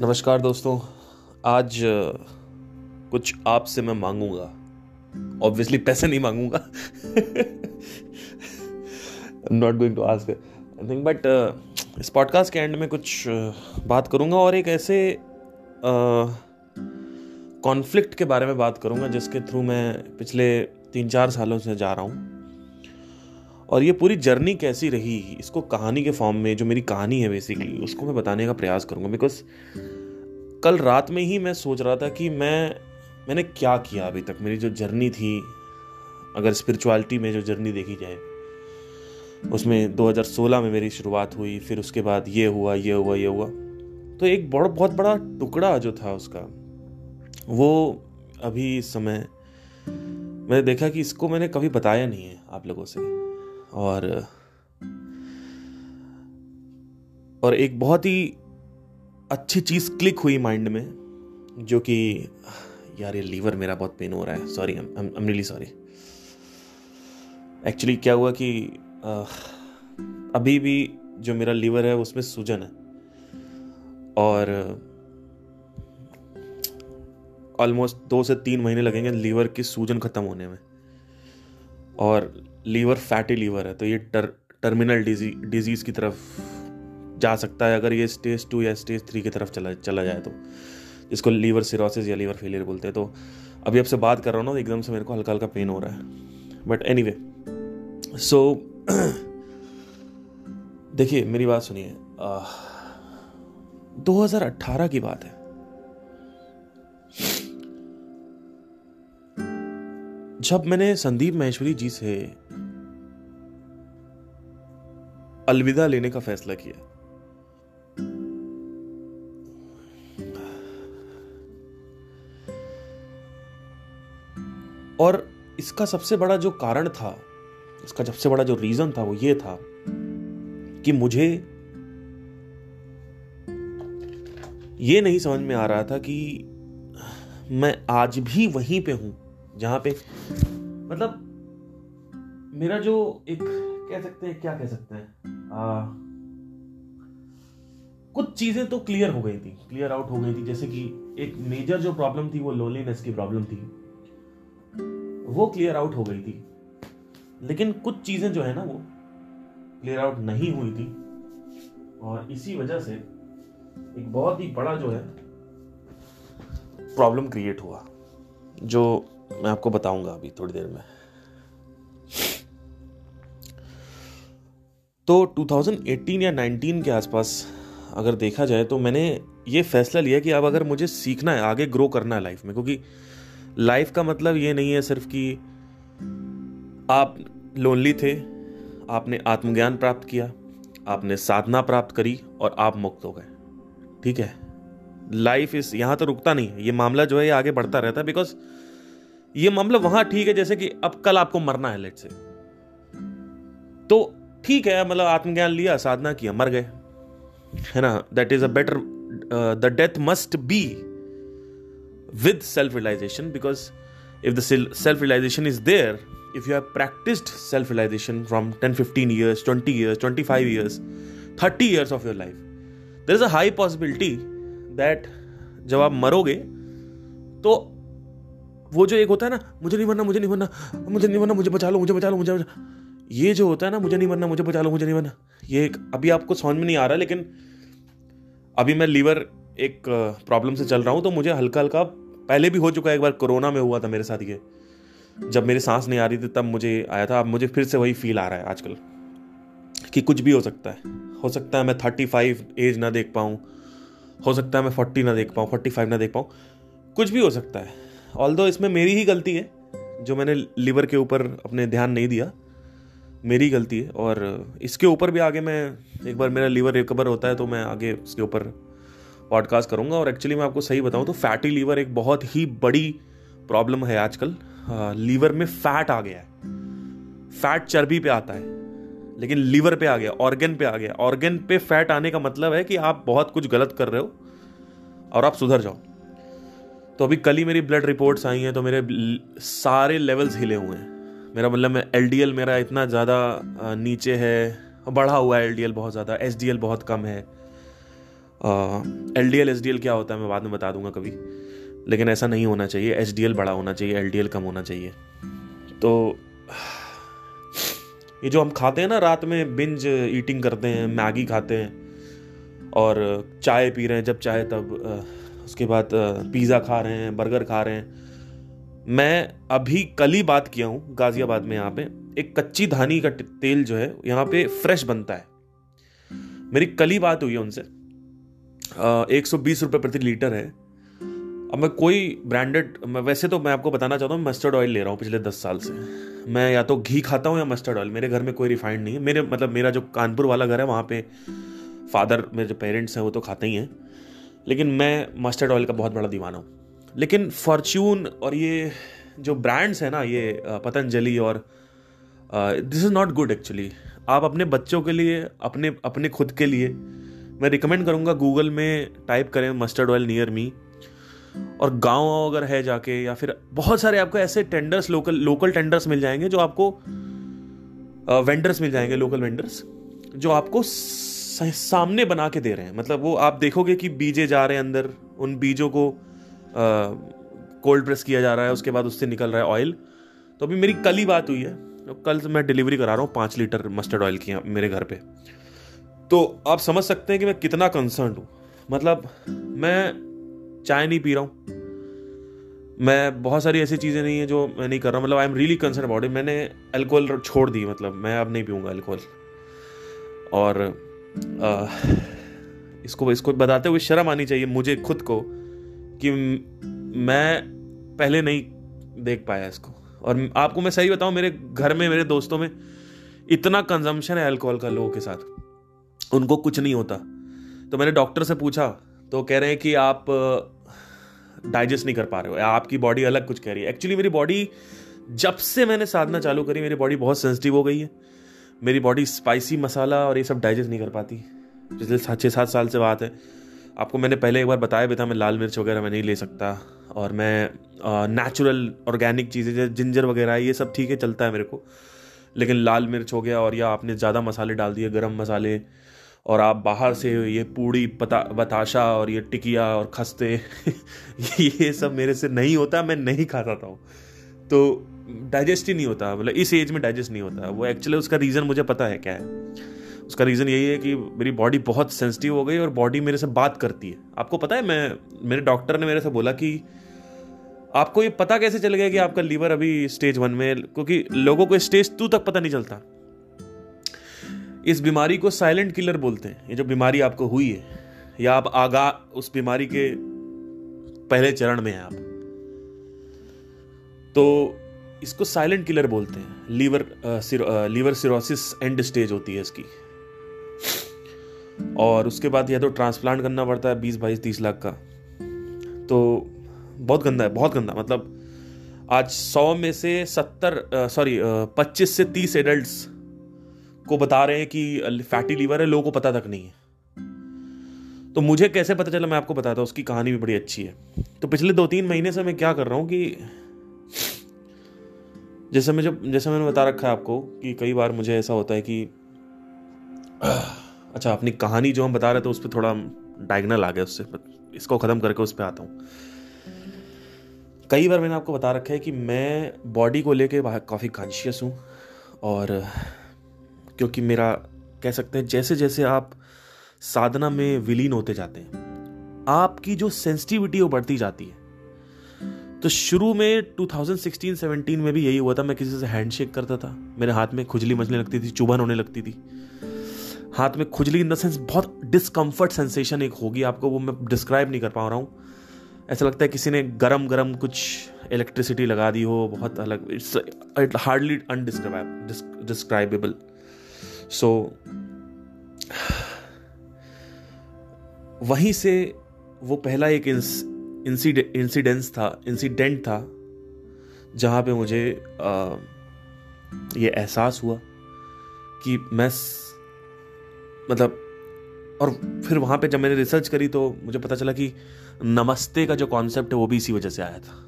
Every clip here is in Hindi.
नमस्कार दोस्तों आज कुछ आपसे मैं मांगूँगा। ऑब्वियसली पैसे नहीं मांगूँगा। Not going to ask think but इस पॉडकास्ट के एंड में कुछ बात करूँगा और एक ऐसे कॉन्फ्लिक्ट uh, के बारे में बात करूँगा जिसके थ्रू मैं पिछले तीन चार सालों से जा रहा हूँ। और ये पूरी जर्नी कैसी रही? इसको कहानी के फॉर्म में जो मेरी कहानी है बेसिकली उसको मैं बताने का प्रयास करूँगा। बिकॉज़ कल रात में ही मैं सोच रहा था कि मैं मैंने क्या किया अभी तक? मेरी जो जर्नी थी अगर स्पिरिचुअलिटी में जो जर्नी देखी जाए उसमें 2016 में मेरी शुरुआत हुई फिर उसके बाद ये हुआ ये हुआ ये हुआ। तो एक बड़ा बहुत बड़ा टुकड़ा जो था उसका वो अभी इस समय मैंने देखा कि इसको मैंने कभी बताया नहीं है आप लोगों से। और और एक बहुत ही अच्छी चीज़ क्लिक हुई माइंड में जो कि यार ये लीवर मेरा बहुत पेन हो रहा है। Sorry I am really sorry actually क्या हुआ कि आ, अभी भी जो मेरा लीवर है उसमें सूजन है। और ऑलमोस्ट दो से तीन महीने लगेंगे लीवर की सूजन ख़त्म होने में। और लीवर फैटी लीवर है तो ये टर, टर्मिनल डिजी डिज़ीज़ की तरफ़ जा सकता है अगर ये स्टेज टू या स्टेज थ्री की तरफ़ चला चला जाए तो। जिसको लीवर सिरोसिस या लीवर फेलियर बोलते हैं तो अभी आपसे बात कर रहा हूँ ना एकदम से मेरे को हल्का हल्का पेन हो रहा है। बट एनी वे सो देखिए मेरी बात सुनिए दो हज़ार अट्ठारह की बात है। जब मैंने संदीप महेश्वरी जी से अलविदा लेने का फैसला किया, और इसका सबसे बड़ा जो कारण था, इसका सबसे बड़ा जो रीजन था वो ये था कि मुझे ये नहीं समझ में आ रहा था कि मैं आज भी वहीं पे हूँ। जहाँ पे मतलब मेरा जो एक, कह सकते हैं, क्या कह सकते हैं कुछ चीज़ें तो क्लियर हो गई थी क्लियर आउट हो गई थी, जैसे कि एक मेजर जो प्रॉब्लम थी, वो लोनलीनेस की प्रॉब्लम थी, वो क्लियर आउट हो गई थी, लेकिन कुछ चीज़ें जो है ना, वो क्लियर आउट नहीं हुई थी, और इसी वजह से एक बहुत ही बड़ा जो है प्रॉब्लम क्रिएट हुआ, जो मैं आपको बताऊँगा अभी थोड़ी देर में। तो 2018 या 19 के आसपास अगर देखा जाए तो मैंने ये फैसला लिया कि अब अगर मुझे सीखना है, आगे ग्रो करना है लाइफ में, क्योंकि लाइफ का मतलब ये नहीं है सिर्फ़ कि आप लोनली थे, आपने आत्मज्ञान प्राप्त किया, आपने साधना प्राप्त करी और आप मुक्त हो गए। ठीक है? लाइफ इस यहाँ तो रुकता नहीं है। ये मामला जो है, ये आगे बढ़ता रहता है बिकॉज़ ये मामला वहाँ ठीक है, जैसे कि अब कल आपको मरना है लेट से तो ठीक है मतलब आत्मज्ञान लिया, साधना किया, मर गए। है ना? That is a better the death must be with self realisation because if the self realisation is there if you have practiced self realization from 10 15 years 20 years 25 years 30 years of your life, there is a high possibility that जब आप मरोगे तो वो जो एक होता है ना, मुझे नहीं मरना, मुझे नहीं मरना, मुझे नहीं मरना, मुझे बचा लो, मुझे बचा लो, मुझे बचा ये जो होता है ना, मुझे नहीं मरना, मुझे बचा लो, मुझे नहीं मरना। ये एक अभी आपको समझ में नहीं आ रहा, लेकिन अभी मैं लीवर एक प्रॉब्लम से चल रहा हूँ तो मुझे हल्का हल्का पहले भी हो चुका है एक बार कोरोना में हुआ था मेरे साथ ये। जब मेरी सांस नहीं आ रही थी, तब मुझे आया था। अब मुझे फिर से वही फील आ रहा है आजकल, कि कुछ भी हो सकता है। हो सकता है मैं थर्टी फाइव एज ना देख पाऊँ। हो सकता है मैं फोर्टी ना देख पाऊँ फोर्टी फाइव ना देख पाऊँ। कुछ भी हो सकता है। ऑल इसमें मेरी ही गलती है, जो मैंने लीवर के ऊपर अपने ध्यान नहीं दिया, मेरी गलती है। और इसके ऊपर भी आगे मैं, एक बार मेरा लीवर रिकवर होता है तो मैं आगे उसके ऊपर पॉडकास्ट करूँगा। और एक्चुअली मैं आपको सही बताऊँ तो फैटी लीवर एक बहुत ही बड़ी प्रॉब्लम है आजकल। लीवर में फैट आ गया है। फैट चर्बी पे आता है, लेकिन लीवर पे आ गया ऑर्गन पे आ गया। ऑर्गन पे फैट आने का मतलब है कि आप बहुत कुछ गलत कर रहे हो और आप सुधर जाओ। तो अभी कल ही मेरी ब्लड रिपोर्ट्स आई हैं तो मेरे सारे लेवल्स हिले हुए हैं। मेरा मतलब मैं एल मेरा इतना ज़्यादा नीचे है, बढ़ा हुआ है एल डी एल बहुत ज़्यादा एस डी एल बहुत कम है। L D L S D L क्या होता है मैं बाद में बता दूँगा कभी। लेकिन ऐसा नहीं होना चाहिए डी एल बड़ा होना चाहिए एल डी एल कम होना चाहिए। तो ये जो हम खाते हैं ना रात में बिंज ईटिंग करते हैं, मैगी खाते हैं, और चाय पी रहे हैं, जब चाहे तब उसके बाद पिज़्ज़ा खा रहे हैं, बर्गर खा रहे हैं। मैं अभी कल ही बात किया हूँ, गाजियाबाद में यहाँ पे। एक कच्ची धानी का तेल जो है, यहाँ पे फ्रेश बनता है। मेरी कल ही बात हुई है उनसे। एक सौ बीस रुपये प्रति लीटर है। अब मैं कोई ब्रांडेड, मैं वैसे तो मैं आपको बताना चाहता हूँ मस्टर्ड ऑयल ले रहा हूँ पिछले दस साल से। मैं या तो घी खाता हूँ या मस्टर्ड ऑयल मेरे घर में कोई रिफाइंड नहीं है। मेरे मतलब मेरा जो कानपुर वाला घर है, वहाँ पे फादर मेरे जो पेरेंट्स हैं, वो तो खाते ही हैं। लेकिन मैं मस्टर्ड ऑयल का बहुत बड़ा दीवाना हूँ। लेकिन फॉर्च्यून और ये जो ब्रांड्स हैं ना, ये पतंजलि और this is not good actually आप अपने बच्चों के लिए, अपने अपने खुद के लिए, मैं रिकमेंड करूँगा गूगल में टाइप करें मस्टर्ड ऑयल नियर मी और गाँव अगर है जाके, या फिर बहुत सारे आपको ऐसे टेंडर्स लोकल लोकल टेंडर्स मिल जाएँगे जो आपको वेंडर्स मिल जाएँगे लोकल वेंडर्स जो आपको सामने बना के दे रहे हैं। मतलब वो आप देखोगे कि बीजे जा रहे हैं अंदर, उन बीजों को कोल्ड प्रेस किया जा रहा है, उसके बाद उससे निकल रहा है ऑयल तो अभी मेरी कल ही बात हुई है। तो कल मैं डिलीवरी करा रहा हूँ, पाँच लीटर मस्टर्ड ऑयल की मेरे घर पे। तो आप समझ सकते हैं कि मैं कितना कंसर्न हूँ। मतलब मैं चाय नहीं पी रहा हूँ। मैं बहुत सारी ऐसी चीज़ें नहीं है जो मैं नहीं कर रहा मतलब I am really concern about it मैंने अल्कोहल छोड़ दी मतलब मैं अब नहीं पीऊँगा अल्कोहल और आ, इसको इसको बताते हुए शर्म आनी चाहिए मुझे खुद को कि मैं पहले नहीं देख पाया इसको। और आपको मैं सही बताऊँ मेरे घर में मेरे दोस्तों में इतना कंजम्पशन है अल्कोहल का लोगों के साथ। उनको कुछ नहीं होता। तो मैंने डॉक्टर से पूछा तो कह रहे हैं कि आप डाइजेस्ट नहीं कर पा रहे हो। आपकी बॉडी अलग कुछ कह रही है। एक्चुअली मेरी बॉडी जब से मैंने साधना चालू करी मेरी बॉडी बहुत सेंसिटिव हो गई है। मेरी बॉडी स्पाइसी मसाला और ये सब डाइजेस्ट नहीं कर पाती। पिछले सात छः सात साल से बात है। आपको मैंने पहले एक बार बताया भी था, मैं लाल मिर्च वगैरह मैं नहीं ले सकता। और मैं नेचुरल ऑर्गेनिक चीज़ें जैसे जिंजर वगैरह, ये सब ठीक है, चलता है मेरे को। लेकिन लाल मिर्च हो गया और या आपने ज़्यादा मसाले डाल दिए, गरम मसाले, और आप बाहर से ये पूड़ी, पता, बताशा और ये टिकिया और खस्ते, ये सब मेरे से नहीं होता, मैं नहीं खा खाता था। तो डाइजेस्ट ही नहीं होता मतलब इस एज में डाइजेस्ट नहीं होता। वो एक्चुअली उसका रीज़न मुझे पता है क्या है। उसका रीज़न यही है कि मेरी बॉडी बहुत सेंसिटिव हो गई और बॉडी मेरे से बात करती है। आपको पता है, मैं, मेरे डॉक्टर ने मेरे से बोला कि आपको ये पता कैसे चल गया कि आपका लीवर अभी स्टेज वन में क्योंकि लोगों को स्टेज टू तक पता नहीं चलता। इस बीमारी को साइलेंट किलर बोलते हैं। ये जो बीमारी आपको हुई है, या आप आगा उस बीमारी के पहले चरण में हैं आप। तो इसको साइलेंट किलर बोलते हैं। Liver liver cirrhosis end stage होती है इसकी। और उसके बाद या तो ट्रांसप्लांट करना पड़ता है बीस, बाईस, तीस लाख का। तो बहुत गंदा है, बहुत गंदा। मतलब आज सौ में से सत्तर सॉरी पच्चीस से तीस एडल्ट्स को बता रहे हैं कि फैटी लीवर है, लोगों को पता तक नहीं है। तो मुझे कैसे पता चला? मैं आपको बताता हूँ, उसकी कहानी भी बड़ी अच्छी है। तो पिछले दो तीन महीने से मैं क्या कर रहा हूँ कि जैसे मैं जब जैसे मैंने बता रखा है आपको कि कई बार मुझे ऐसा होता है कि अच्छा अपनी कहानी जो हम बता रहे थे उस पर थोड़ा डायगनल आ गया उससे इसको ख़त्म करके उस पर आता हूँ। कई बार मैंने आपको बता रखा है कि मैं बॉडी को लेके काफ़ी कॉन्शियस हूँ और क्योंकि मेरा, कह सकते हैं जैसे जैसे आप साधना में विलीन होते जाते हैं, आपकी जो सेंसिटिविटी वो बढ़ती जाती है। तो शुरू में 2016-17 में भी यही हुआ था, मैं किसी से हैंडशेक करता था। मेरे हाथ में खुजली मचने लगती थी, चुभन होने लगती थी। हाथ में खुजली इन द सेंस बहुत डिस्कम्फर्ट सेंसेशन एक होगी आपको, वो मैं डिस्क्राइब नहीं कर पा रहा हूँ। ऐसा लगता है किसी ने गरम गरम कुछ इलेक्ट्रिसिटी लगा दी हो, बहुत अलग it's it hardly undescribe describable so वहीं से वो पहला एक इंसिडेंस था इंसिडेंट था जहाँ पे मुझे आ, ये एहसास हुआ कि मैं मतलब और फिर वहाँ पे जब मैंने रिसर्च करी तो मुझे पता चला कि नमस्ते का जो कॉन्सेप्ट है वो भी इसी वजह से आया था।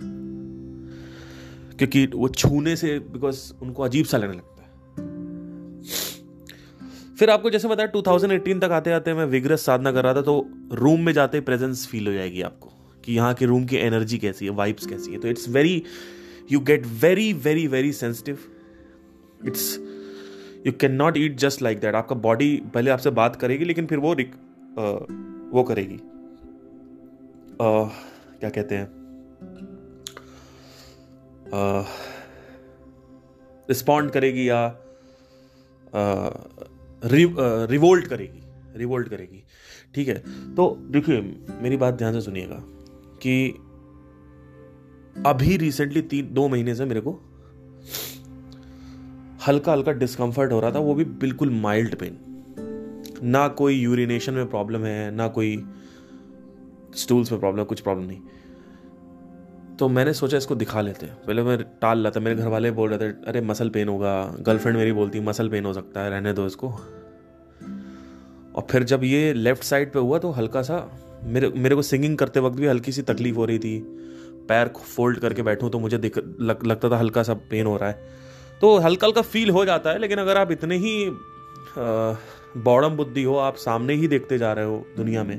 क्योंकि वो छूने से बिकॉज़ उनको अजीब सा लगने लगता है। फिर आपको जैसे बताया 2018 तक आते आते मैं विग्रस साधना कर रहा था तो रूम में जाते प्रेजेंस फील हो जाएगी आपको। कि यहाँ के रूम की एनर्जी कैसी है वाइब्स कैसी है। तो it's very you get very very very sensitive it's you can not eat just like that आपका बॉडी पहले आपसे बात करेगी लेकिन फिर वो रिक, वो करेगी। क्या कहते हैं? रिस्पॉन्ड करेगी या रिवोल्ट करेगी रिवोल्ट करेगी। ठीक है? तो देखिए मेरी बात ध्यान से सुनिएगा। कि अभी रिसेंटली तीन, दो महीने से मेरे को हल्का हल्का डिस्कम्फर्ट हो रहा था, वो भी बिल्कुल माइल्ड पेन ना कोई यूरिनेशन में प्रॉब्लम है, ना कोई स्टूल्स में प्रॉब्लम कुछ प्रॉब्लम नहीं। तो मैंने सोचा इसको दिखा लेते हैं। पहले मैं टाल रहा था, मेरे घर वाले बोल रहे थे, अरे मसल पेन होगा। गर्लफ्रेंड मेरी बोलती मसल पेन हो सकता है, रहने दो इसको। और फिर जब ये लेफ़्ट साइड पे हुआ तो हल्का सा मेरे मेरे को सिंगिंग करते वक्त भी हल्की सी तकलीफ़ हो रही थी। पैर फोल्ड करके बैठूँ तो मुझे दिख लग, लगता था हल्का सा पेन हो रहा है। तो हल्का हल्का फील हो जाता है लेकिन अगर आप इतने ही बॉडम बुद्धि हो आप सामने ही देखते जा रहे हो दुनिया में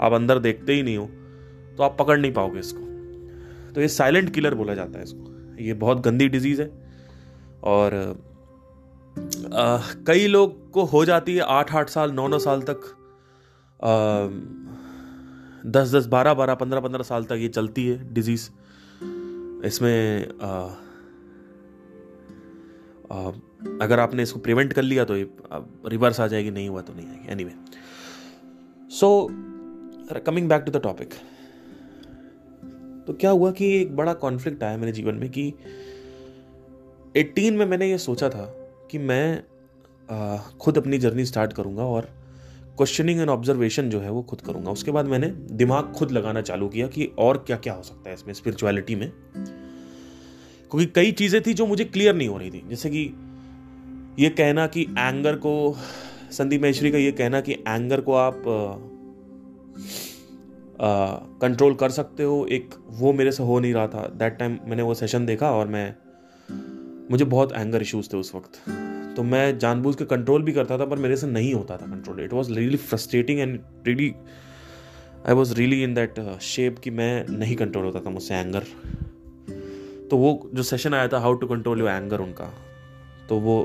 आप अंदर देखते ही नहीं हो तो आप पकड़ नहीं पाओगे इसको। तो ये साइलेंट किलर बोला जाता है इसको। ये बहुत गंदी डिज़ीज़ है। और आ, कई लोग को हो जाती है आठ आठ साल नौ नौ साल तक आ, दस दस बारह बारह पंद्रह पंद्रह साल तक ये चलती है डिज़ीज़ इसमें आ, आ, अगर आपने इसको प्रिवेंट कर लिया तो ये रिवर्स आ जाएगी नहीं हुआ तो नहीं आएगी। Anyway so coming back to the topic तो क्या हुआ कि एक बड़ा कॉन्फ्लिक्ट आया मेरे जीवन में कि 18 में मैंने ये सोचा था कि मैं आ, खुद अपनी जर्नी स्टार्ट करूँगा और क्वेश्चनिंग एंड ऑब्जर्वेशन जो है वो खुद करूँगा। उसके बाद मैंने दिमाग खुद लगाना चालू किया कि और क्या क्या हो सकता है इसमें स्पिरिचुअलिटी में। क्योंकि कई चीज़ें थी जो मुझे क्लियर नहीं हो रही थी। जैसे कि ये कहना कि एंगर को संदीप महेश्वरी का ये कहना कि एंगर को आप कंट्रोल कर सकते हो। एक वो मेरे से हो नहीं रहा था। दैट टाइम मैंने वो सेशन देखा और मैं, मुझे बहुत एंगर इश्यूज़ थे उस वक्त। तो मैं जानबूझ के कंट्रोल भी करता था, पर मेरे से नहीं होता था control it was really frustrating and really I was really in that shape कि मैं नहीं कंट्रोल होता था मुझसे एंगर तो वो जो सेशन आया था how to control your anger उनका तो वो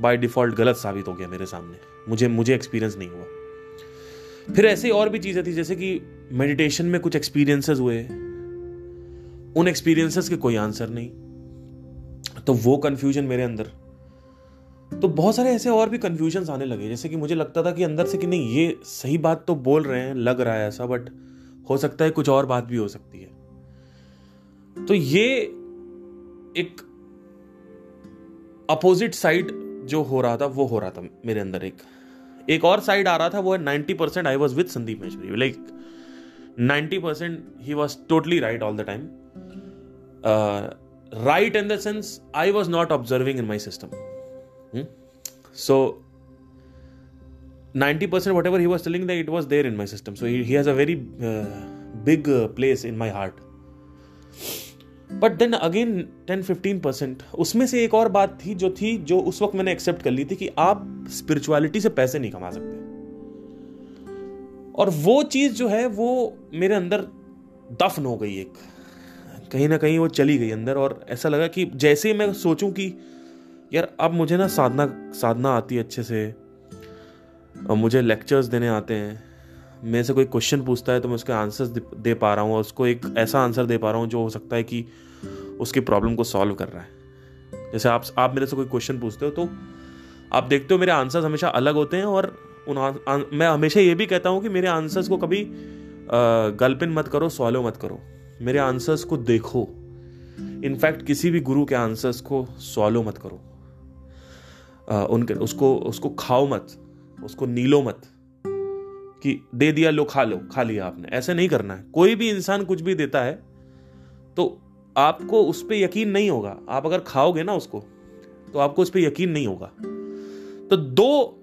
बाय डिफ़ॉल्ट गलत साबित हो गया मेरे सामने. मुझे मुझे एक्सपीरियंस नहीं हुआ. फिर ऐसे और भी चीज़ें थी, जैसे कि मेडिटेशन में कुछ एक्सपीरियंसेस हुए. उन एक्सपीरियंसेस के कोई आंसर नहीं. तो वो कंफ्यूजन मेरे अंदर तो बहुत सारे ऐसे और भी कंफ्यूजन आने लगे, जैसे कि मुझे लगता था कि अंदर से कि नहीं, ये सही बात तो बोल रहे हैं, लग रहा है ऐसा बट हो सकता है कुछ और बात भी हो सकती है। तो ये एक अपोजिट साइड जो हो रहा था, वो हो रहा था मेरे अंदर एक। एक और साइड आ रहा था, वो है ninety percent I was with Sandeep Maheshwari like ninety percent he was totally right all the time right in the sense I was not observing in my system so 90% whatever he was telling that it was there in my system. So he, he has a very uh, big uh, place in my heart. But then again ten fifteen percent उसमें से एक और बात थी जो थी जो उस वक्त मैंने एक्सेप्ट कर ली थी कि आप स्पिरिचुअलिटी से पैसे नहीं कमा सकते। और वो चीज़ जो है वो मेरे अंदर दफन हो गई एक। कहीं ना कहीं वो चली गई अंदर और ऐसा लगा कि जैसे मैं सोचूं कि यार अब मुझे ना साधना साधना आती है अच्छे से। और मुझे लेक्चर्स देने आते हैं। मेरे से कोई क्वेश्चन पूछता है तो मैं उसके आंसर्स दे पा रहा हूँ और उसको एक ऐसा आंसर दे पा रहा हूँ जो हो सकता है कि उसकी प्रॉब्लम को सॉल्व कर रहा है। जैसे आप आप मेरे से कोई क्वेश्चन पूछते हो तो आप देखते हो मेरे आंसर्स हमेशा अलग होते हैं और उन आन, मैं हमेशा ये भी कहता हूँ कि मेरे आंसर्स को कभी गलपिन मत करो सॉल्व मत करो। मेरे आंसर्स को देखो। इनफैक्ट किसी भी गुरु के आंसर्स को सॉल्व मत करो। आ, उनके उसको उसको खाओ मत, उसको नीलो मत, कि दे दिया लो, खा लो, खा लिया आपने। ऐसे नहीं करना है। कोई भी इंसान कुछ भी देता है तो आपको उस पर यकीन नहीं होगा। आप अगर खाओगे ना उसको तो आपको उस पर यकीन नहीं होगा। तो दो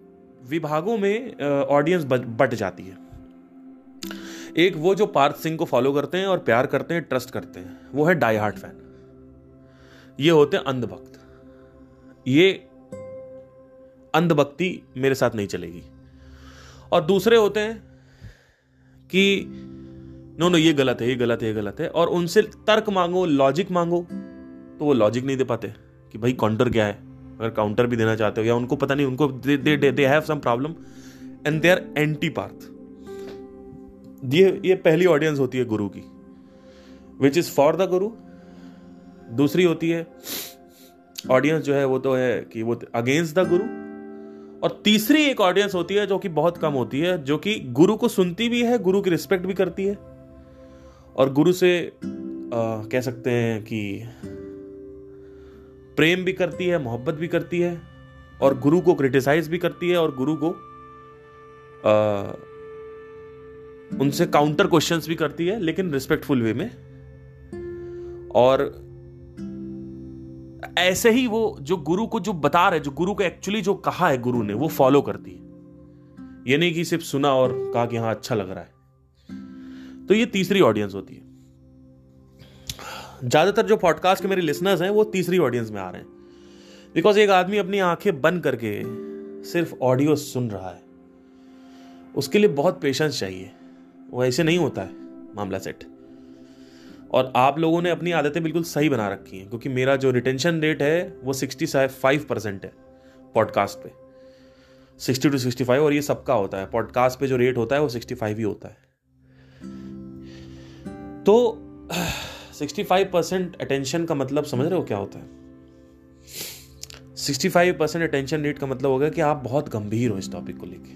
विभागों में ऑडियंस बट जाती है। एक वो जो पार्थ सिंह को फॉलो करते हैं और प्यार करते हैं ट्रस्ट करते हैं, वो है डाई हार्ट फ़ैन ये होते हैं अंधभक्त। ये अंधभक्ति मेरे साथ नहीं चलेगी। और दूसरे होते हैं कि, नो नो, ये गलत है, ये गलत है, ये गलत है। और उनसे तर्क मांगो लॉजिक मांगो तो वो लॉजिक नहीं दे पाते कि भाई काउंटर क्या है? अगर काउंटर भी देना चाहते हो, या उनको पता नहीं, उनको they they they have some problem and they are anti Parth ये ये पहली ऑडियंस होती है गुरु की विच इज़ फॉर द गुरु। दूसरी होती है ऑडियंस जो है, वो तो है कि वो अगेंस्ट द गुरु। और तीसरी एक ऑडियंस होती है जो कि बहुत कम होती है जो कि गुरु को सुनती भी है गुरु की रिस्पेक्ट भी करती है। और गुरु से आ, कह सकते हैं कि प्रेम भी करती है मोहब्बत भी करती है और गुरु को क्रिटिसाइज भी करती है और गुरु को आ, उनसे काउंटर क्वेश्चंस भी करती है लेकिन रिस्पेक्टफुल वे में। और ऐसे ही वो जो गुरु को जो बता रहे, जो गुरु को एक्चुअली जो कहा है गुरु ने, वो फॉलो करती है। ये नहीं कि सिर्फ़ सुना और कहा कि हाँ अच्छा लग रहा है। तो ये तीसरी ऑडियंस होती है। ज़्यादातर जो पॉडकास्ट के मेरे लिसनर्स हैं, वो तीसरी ऑडियंस में आ रहे हैं। बिकॉज़ एक आदमी अपनी आँखें बंद करके सिर्फ़ ऑडियो सुन रहा है। उसके लिए बहुत पेशेंस चाहिए। वो ऐसे नहीं होता है, मामला सेट और आप लोगों ने अपनी आदतें बिल्कुल सही बना रखी हैं, क्योंकि मेरा जो रिटेंशन रेट है, वो सिक्सटी फाइव परसेंट है पॉडकास्ट पे। सिक्सटी टू सिक्सटी फाइव और ये सबका होता है। पॉडकास्ट पे जो रेट होता है, वो सिक्सटी फाइव ही होता है। तो सिक्सटी फाइव परसेंट अटेंशन का मतलब समझ रहे हो क्या होता है? Sixty five percent attention rate का मतलब होगा कि आप बहुत गंभीर हो इस टॉपिक को लेके।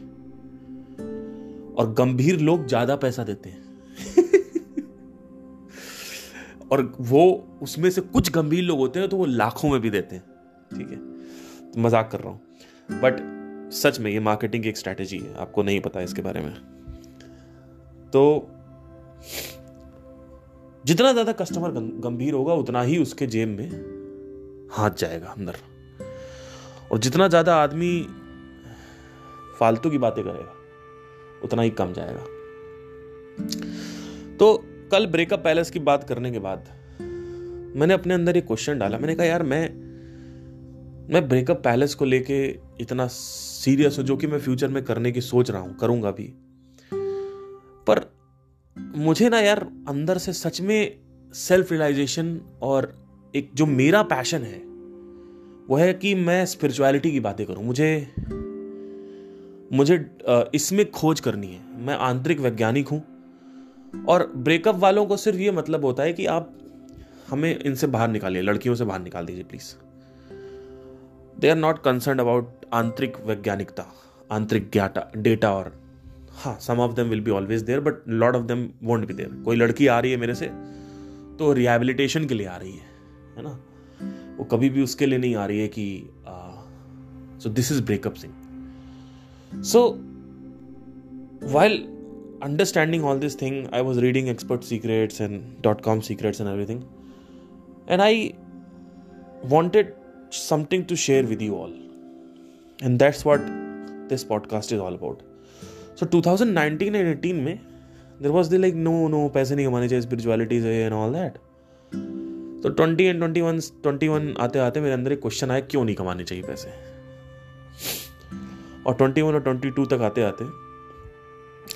और गंभीर लोग ज़्यादा पैसा देते हैं। और वो उसमें से कुछ गंभीर लोग होते हैं तो वो लाखों में भी देते हैं। ठीक है? तो मज़ाक कर रहा हूँ। बट सच में ये मार्केटिंग की एक स्ट्रैटेजी है। आपको नहीं पता इसके बारे में। तो जितना ज़्यादा कस्टमर गंभीर होगा, उतना ही उसके जेब में हाथ जाएगा अंदर। और जितना ज़्यादा आदमी फालतू की बातें करेगा, उतना ही कम जाएगा। तो कल ब्रेकअप पैलेस की बात करने के बाद मैंने अपने अंदर एक क्वेश्चन डाला। मैंने कहा, यार, मैं मैं ब्रेकअप पैलेस को लेके इतना सीरियस हूँ, जो कि मैं फ्यूचर में करने की सोच रहा हूँ, करूँगा भी। पर मुझे ना यार, अंदर से सच में सेल्फ रियलाइजेशन और एक जो मेरा पैशन है, वो है कि मैं स्पिरिचुअलिटी की बातें करूँ। मुझे मुझे इसमें खोज करनी है। मैं आंतरिक वैज्ञानिक हूँ और ब्रेकअप वालों को सिर्फ़ ये मतलब होता है कि आप हमें इनसे बाहर निकालिए, लड़कियों से बाहर निकाल दीजिए please they are not concern about आंतरिक वैज्ञानिकता, आंतरिक डेटा और हाँ some of them will be always there but lot of them won't be there कोई लड़की आ रही है मेरे से तो रिहेबिलिटेशन के लिए आ रही है है ना? वो कभी भी उसके लिए नहीं आ रही है कि so this is breakup Singh so while understanding all this thing, I was reading expert secrets and dot com secrets and everything. And I wanted something to share with you all. And that's what this podcast is all about. So 2019 and 18 में there was the like no no पैसे नहीं कमाने चाहिए spirituality से and all that. तो 20 एंड 21 21 आते आते मेरे अंदर एक क्वेश्चन आया क्यों नहीं कमाने चाहिए पैसे और 21 और 22 तक आते आते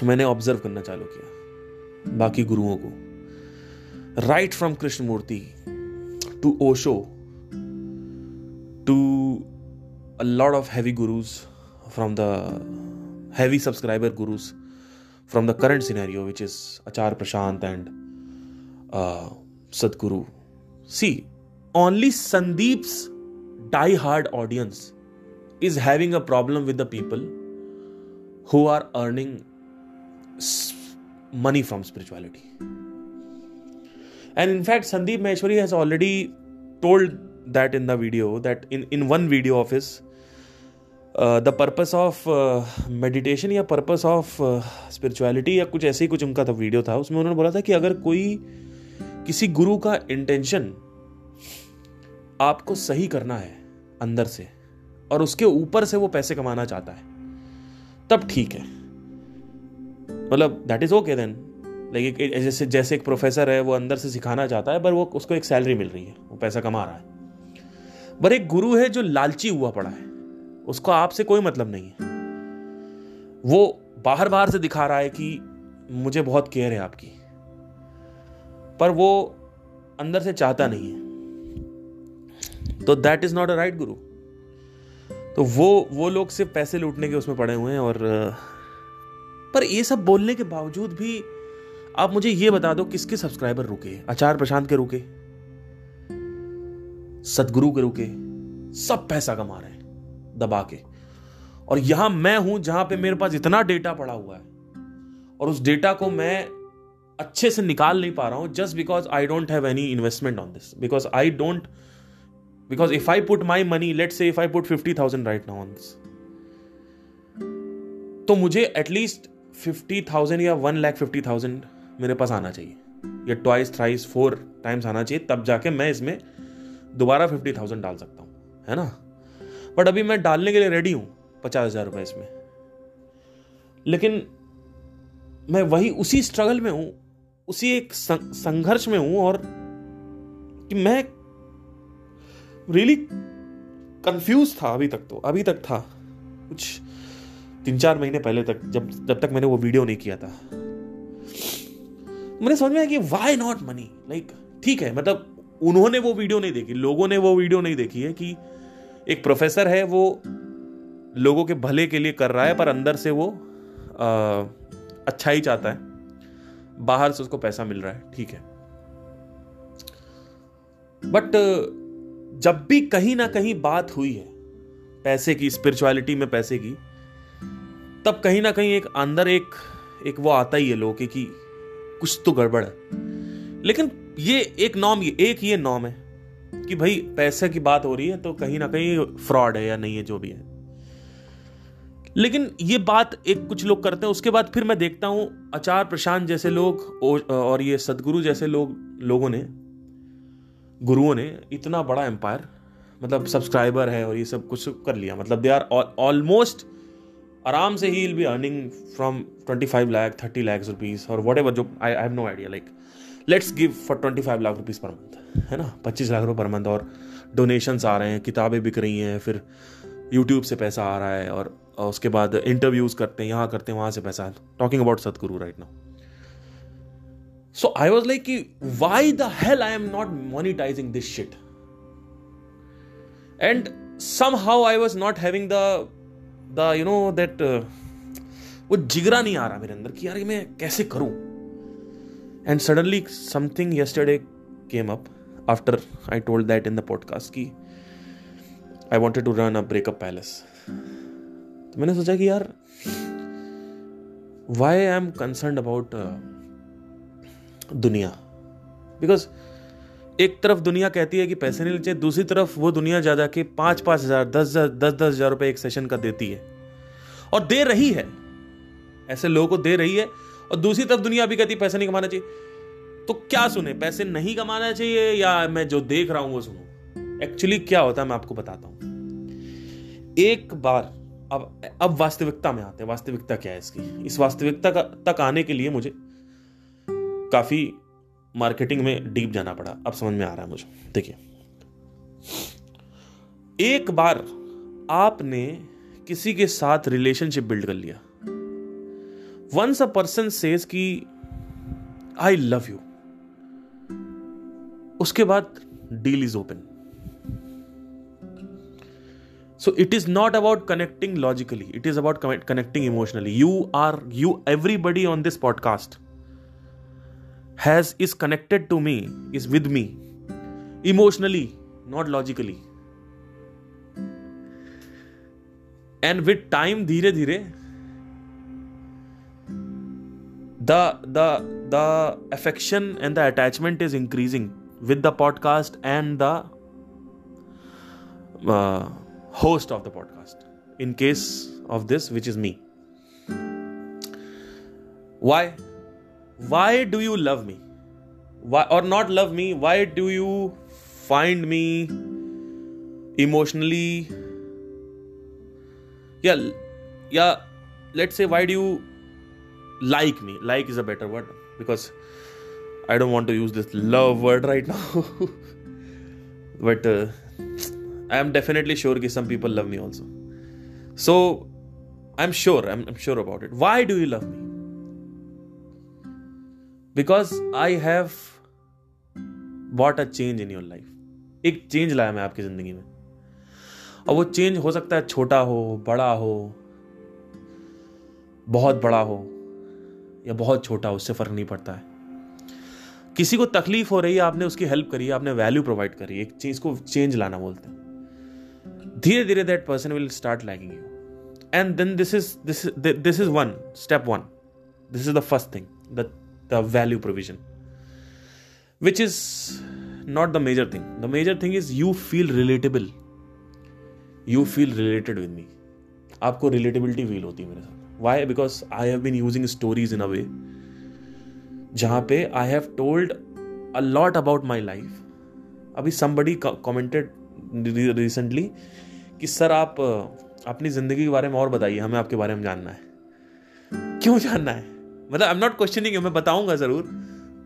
मैंने ऑब्ज़र्व करना चालू किया। बाकी गुरुओं को। Right from Krishnamurti to Osho to a lot of heavy gurus from the heavy subscriber gurus from the current scenario which is Acharya Prashant and Sadhguru see only Sandeep's die hard audience is having a problem with the people who are earning money from spirituality. And in fact, Sandeep Maheshwari has already told that in the video that in, in one video of uh, purpose of uh, meditation या of uh, spirituality या कुछ ऐसे ही कुछ उनका था वीडियो था उसमें उन्होंने बोला था कि अगर कोई किसी गुरु का इंटेंशन आपको सही करना है अंदर से और उसके ऊपर से वो पैसे कमाना चाहता है तब ठीक है मतलब that is okay then like जैसे जैसे एक प्रोफेसर है, वो अंदर से सिखाना चाहता है, पर वो, उसको एक सैलरी मिल रही है, वो पैसा कमा रहा है। पर एक गुरु है जो लालची हुआ पड़ा है, उसको आपसे कोई मतलब नहीं है। वो बाहर बाहर से दिखा रहा है कि मुझे बहुत केयर है आपकी, पर वो अंदर से चाहता नहीं है। तो that is not a right guru. तो वो वो लोग सिर्फ़ पैसे लूटने के उसमें पड़े हुए हैं और पर ये सब बोलने के बावजूद भी आप मुझे ये बता दो, किसके सब्सक्राइबर रुके? आचार प्रशांत के रुके? सदगुरु के रुके? सब पैसा कमा रहे हैं, दबा के। और यहाँ मैं हूँ जहाँ पे मेरे पास इतना डेटा पड़ा हुआ है, और उस डेटा को मैं अच्छे से निकाल नहीं पा रहा हूँ just because I don't have any investment on this because I don't because if I put my money let say if I put fifty thousand right now on this तो मुझे एटलीस्ट फिफ्टी थाउज़ेंड या वन लैख फिफ्टी थाउज़ेंड मेरे पास आना चाहिए। या ट्वाइस थ्राइस फोर टाइम्स आना चाहिए, तब जाके मैं इसमें दोबारा फिफ्टी थाउज़ेंड डाल सकता हूँ, है ना? बट अभी मैं डालने के लिए रेडी हूँ, पचास हज़ार रुपए इसमें। लेकिन मैं वही उसी स्ट्रगल में हूँ, उसी एक संघर्ष में हूँ और कि मैं रियली कंफ्यूज था अभी तक तो अभी तक था, कुछ तीन चार महीने पहले तक जब जब तक मैंने वो वीडियो नहीं किया था। मैंने समझ में आया कि वाई नॉट मनी लाइक ठीक है मतलब उन्होंने वो वीडियो नहीं देखी लोगों ने वो वीडियो नहीं देखी है कि एक प्रोफेसर है वो लोगों के भले के लिए कर रहा है पर अंदर से वो आ, अच्छा ही चाहता है। बाहर से उसको पैसा मिल रहा है ठीक है। बट जब भी कहीं ना कहीं बात हुई है पैसे की स्पिरिचुअलिटी में पैसे की तब कहीं ना कहीं एक अंदर एक एक वो आता ही है लोग कि कुछ तो गड़बड़ है। लेकिन ये एक नॉम, ये एक ये नॉम है कि भाई पैसे की बात हो रही है तो कहीं ना कहीं फ्रॉड है या नहीं है, जो भी है। लेकिन ये बात एक कुछ लोग करते हैं, उसके बाद फिर मैं देखता हूँ आचार प्रशांत जैसे लोग और ये सदगुरु जैसे लोग, लोगों ने, गुरुओं ने इतना बड़ा एम्पायर मतलब सब्सक्राइबर है और ये सब कुछ कर लिया। मतलब दे आर ऑलमोस्ट आराम से ही will be earning from twenty five lakh thirty lakhs rupees और वट एवर जो I have no idea like let's give for twenty five lakh rupees per month है ना? पच्चीस लाख रुपये पर मंथ और डोनेशंस आ रहे हैं, किताबें बिक रही हैं, फिर यूट्यूब से पैसा आ रहा है और उसके बाद इंटरव्यूज़ करते हैं, यहाँ करते हैं, वहाँ से पैसा। Talking about Sadhguru right now so I was like कि why the hell I am not monetising this shit and somehow I was not having the the you know that वो जिगरा नहीं आ रहा मेरे अंदर कि यार मैं कैसे करूँ? And suddenly something yesterday came up after I told that in the podcast की I wanted to run a breakup palace तो मैंने सोचा कि यार why I am concern about दुनिया? बिकॉज़ एक तरफ़ दुनिया कहती है कि पैसे नहीं चाहिए दूसरी तरफ़ वो दुनिया जा जाके पाँच पाँच हज़ार, दस दस दस दस हज़ार रुपए एक सेशन का देती है। और दे रही है। ऐसे लोगों को दे रही है। और दूसरी तरफ़ दुनिया भी कहती पैसे नहीं कमाना चाहिए। तो क्या सुने, पैसे नहीं कमाना चाहिए या मैं जो देख रहा हूँ वो सुनू? एक्चुअली क्या होता है, मैं आपको बताता हूँ। एक बार, अब अब वास्तविकता में आते हैं। वास्तविकता क्या है इसकी? इस वास्तविकता का, तक आने के लिए मुझे काफ़ी मार्केटिंग में डीप जाना पड़ा। अब समझ में आ रहा है मुझे। देखिए, एक बार आपने किसी के साथ रिलेशनशिप बिल्ड कर लिया। वंस अ पर्सन सेज कि आई लव यू उसके बाद deal is open so it is not about connecting logically it is about connecting emotionally you are you everybody on this podcast has is connected to me is with me emotionally not logically and with time धीरे धीरे the the the affection and the attachment is increasing with the podcast and the uh, host of the podcast in case of this which is me why why do you love me? Why or not love me why do you find me emotionally? Yeah yeah let's say why do you like me? Like is a better word because i don't want to use this love word right now. But uh, i am definitely sure that some people love me also. So i'm sure I'm, I'm sure about it. Why do you love me? Because I have what a change in your life एक चेंज लाया मैं आपकी ज़िंदगी में। और वो चेंज हो सकता है छोटा हो, बड़ा हो, बहुत बड़ा हो, या बहुत छोटा हो, उससे फ़र्क नहीं पड़ता है। किसी को तकलीफ़ हो रही है, आपने उसकी हेल्प करी आपने वैल्यू प्रोवाइड करी एक चीज़ को चेंज लाना बोलते हैं। धीरे धीरे that person will start lagging you and then this is this this is one step one this is the first thing the the value provision which is not the major thing the major thing is you feel relatable you feel related with me आपको रिलेटेबिलिटी फील होती है मेरे साथ। Why because I have been using stories in a way जहाँ पे I have told a lot about my life अभी समबडी कॉमेंटेड रिसेंटली कि, सर, आप अपनी ज़िंदगी के बारे में और बताइए, हमें आपके बारे में जानना है। क्यों जानना है? मतलब आई एम नॉट क्वेश्चनिंग मैं बताऊँगा ज़रूर।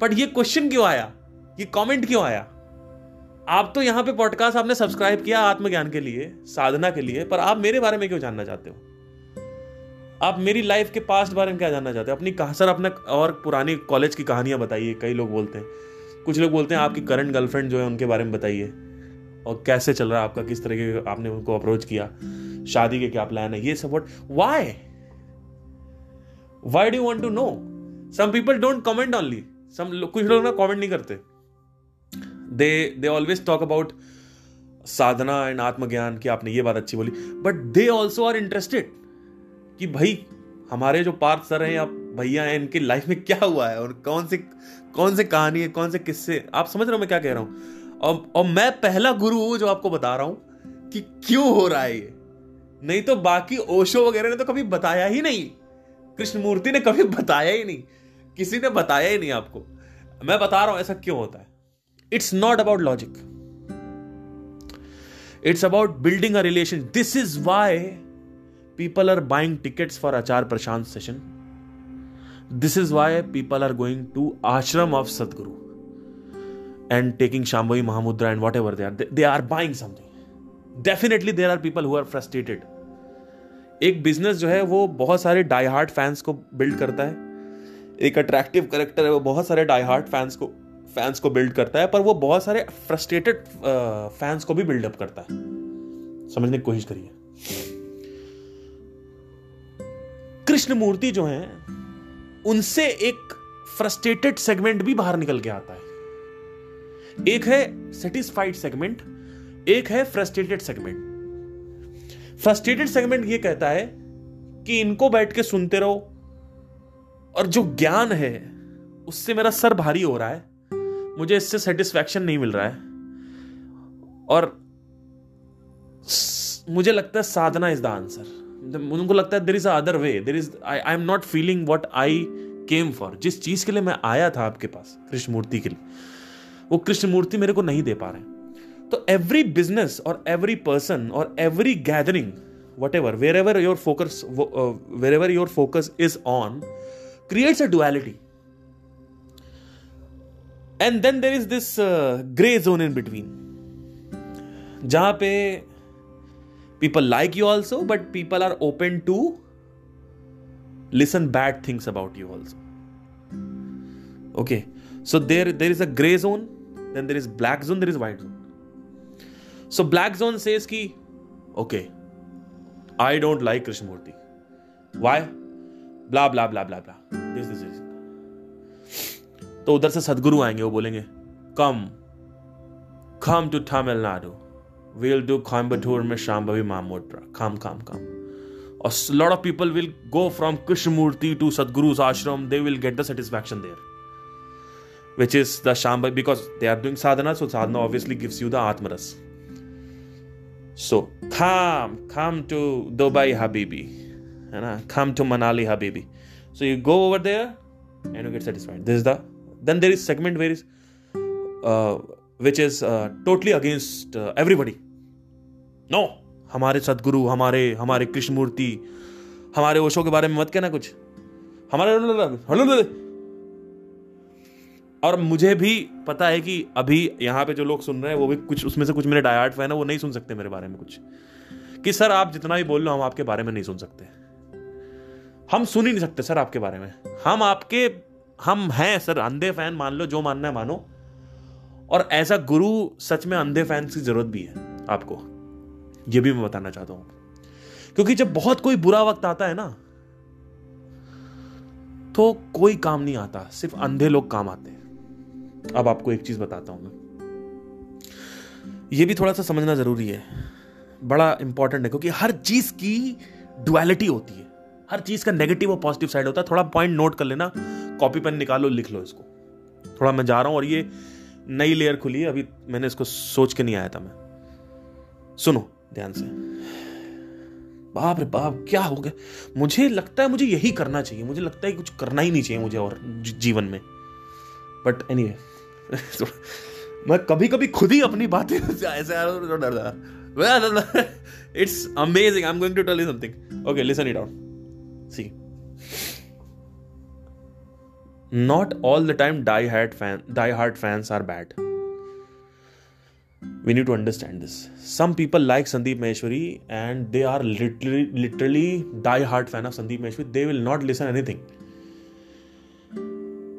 बट ये क्वेश्चन क्यों आया? ये कमेंट क्यों आया? आप तो यहाँ पे पॉडकास्ट आपने सब्सक्राइब किया आत्मज्ञान के लिए, साधना के लिए, पर आप मेरे बारे में क्यों जानना चाहते हो? आप मेरी लाइफ के पास्ट बारे में क्या जानना चाहते हो? अपनी कहा, सर अपने और पुरानी कॉलेज की कहानियाँ बताइए, कई लोग बोलते हैं। कुछ लोग बोलते हैं, आपकी करंट गर्लफ्रेंड जो है उनके बारे में बताइए। और कैसे चल रहा है आपका, किस तरीके आपने उनको अप्रोच किया? शादी के क्या प्लान है? ये सब why why do want to know some people don't comment only some कुछ लोग ना कमेंट नहीं करते. They they always talk about sadhana and atmagyan की आपने ये बात अच्छी बोली. But they also are interested कि भाई हमारे जो पार्थ सर हैं या भैया हैं इनकी लाइफ में क्या हुआ है? और कौन से कौन से कहानी है कौन से किस्से? आप समझ रहे हो मैं क्या कह रहा हूँ? और, और मैं पहला गुरु हूँ जो आपको बता रहा हूँ कि क्यों हो रहा है ये? नहीं तो बाकी ओशो वगैरह ने तो कभी बताया ही नहीं. कृष्णमूर्ति ने कभी बताया ही नहीं। किसी ने बताया ही नहीं आपको। मैं बता रहा हूँ, ऐसा क्यों होता है? It's not about logic it's about building a relation this is why people are buying tickets for Acharya Prashant session this is why people are going to ashram of Sadhguru and taking Shambhavi Mahamudra and whatever they are they are buying something definitely there are people who are frustrated एक बिज़नेस जो है वो बहुत सारे डाई हार्ट फैंस को बिल्ड करता है। एक अट्रैक्टिव करेक्टर है, वो बहुत सारे डाई हार्ट फैंस को फैंस को बिल्ड करता है, पर वो बहुत सारे फ्रस्ट्रेटेड फैंस को भी बिल्डअप करता है। समझने की कोशिश करिए। कृष्ण मूर्ति जो है, उनसे एक फ्रस्ट्रेटेड सेगमेंट भी बाहर निकल के आता है। एक है सेटिस्फाइड सेगमेंट एक है फ्रस्ट्रेटेड सेगमेंट फ्रस्ट्रेटेड सेगमेंट ये कहता है कि इनको बैठ के सुनते रहो। और जो ज्ञान है, उससे मेरा सर भारी हो रहा है। मुझे इससे सेटिस्फैक्शन नहीं मिल रहा है। और मुझे लगता है साधना इज़ द आंसर उनको लगता है there is other way there is I I am not feeling what I came for जिस चीज़ के लिए मैं आया था आपके पास, कृष्णमूर्ति के लिए, वो कृष्णमूर्ति मेरे को नहीं दे पा रहे तो एवरी बिज़नेस और एवरी पर्सन और every gathering whatever wherever your focus wherever your focus is on creates a duality and then there is this grey zone in between जहाँ पे people like you also but people are open to listen bad things about you also okay so there there is a gray zone then there is black zone there is white zone so black zone से okay I don't like Krishnamurti why blah blah blah blah blah तो उधर से सदगुरु आएँगे, वो बोलेंगे, come come to Tamil Nadu will do खाम्बूर में Shambhavi Mahamudra come come come और lot of people will go from Krishnamurti to Sadhguru ashram they will get the satisfaction there which is the Shambhavi because they are doing sadhana so sadhana obviously gives you the atmaras So, come, come to Dubai Habibi. Come to Manali Habibi. So you go over there and you get satisfied. This is the then there is segment where is uh, which is totally against everybody no हमारे सदगुरु हमारे हमारे कृष्ण मूर्ति हमारे ओशो के बारे में मत कहना कुछ हमारे और मुझे भी पता है कि अभी यहाँ पे जो लोग सुन रहे हैं, वो भी कुछ, उसमें से कुछ मेरे डायट फ़ैन है, वो नहीं सुन सकते मेरे बारे में कुछ। कि सर, आप जितना भी बोल लो हम आपके बारे में नहीं सुन सकते। हम सुन ही नहीं सकते सर आपके बारे में। हम आपके, हम हैं सर, अंधे फ़ैन मान लो, जो मानना है मानो। और ऐसा गुरु सच में अंधे फैंस की ज़रूरत भी है आपको। ये भी मैं बताना चाहता हूँ। क्योंकि जब बहुत कोई बुरा वक्त आता है ना तो कोई काम नहीं आता। सिर्फ़ अंधे लोग काम आते हैं। अब आपको एक चीज़ बताता हूँ मैं। ये भी थोड़ा सा समझना ज़रूरी है। बड़ा इंपॉर्टेंट है क्योंकि हर चीज़ की डुअलिटी होती है। हर चीज़ का नेगेटिव और पॉजिटिव साइड होता है। थोड़ा पॉइंट नोट कर लेना कॉपी पेन निकालो लिख लो इसको। थोड़ा मैं जा रहा हूँ और ये नई लेयर खुली है। अभी मैंने इसको सोच के नहीं आया था मैं। सुनो ध्यान से। बाप रे बाप क्या हो गया? मुझे लगता है मुझे यही करना चाहिए। मुझे लगता है कुछ करना ही नहीं चाहिए मुझे और जीवन में। बट एनी anyway, मैं कभी कभी खुद ही अपनी बातें ऐसे डर it's amazing I am going to tell you something okay listen it out see not all the time die hard fan die hard fans are bad we need to understand this some people like Sandeep Maheshwari and they are literally literally die hard fan of Sandeep Maheshwari they will not listen anything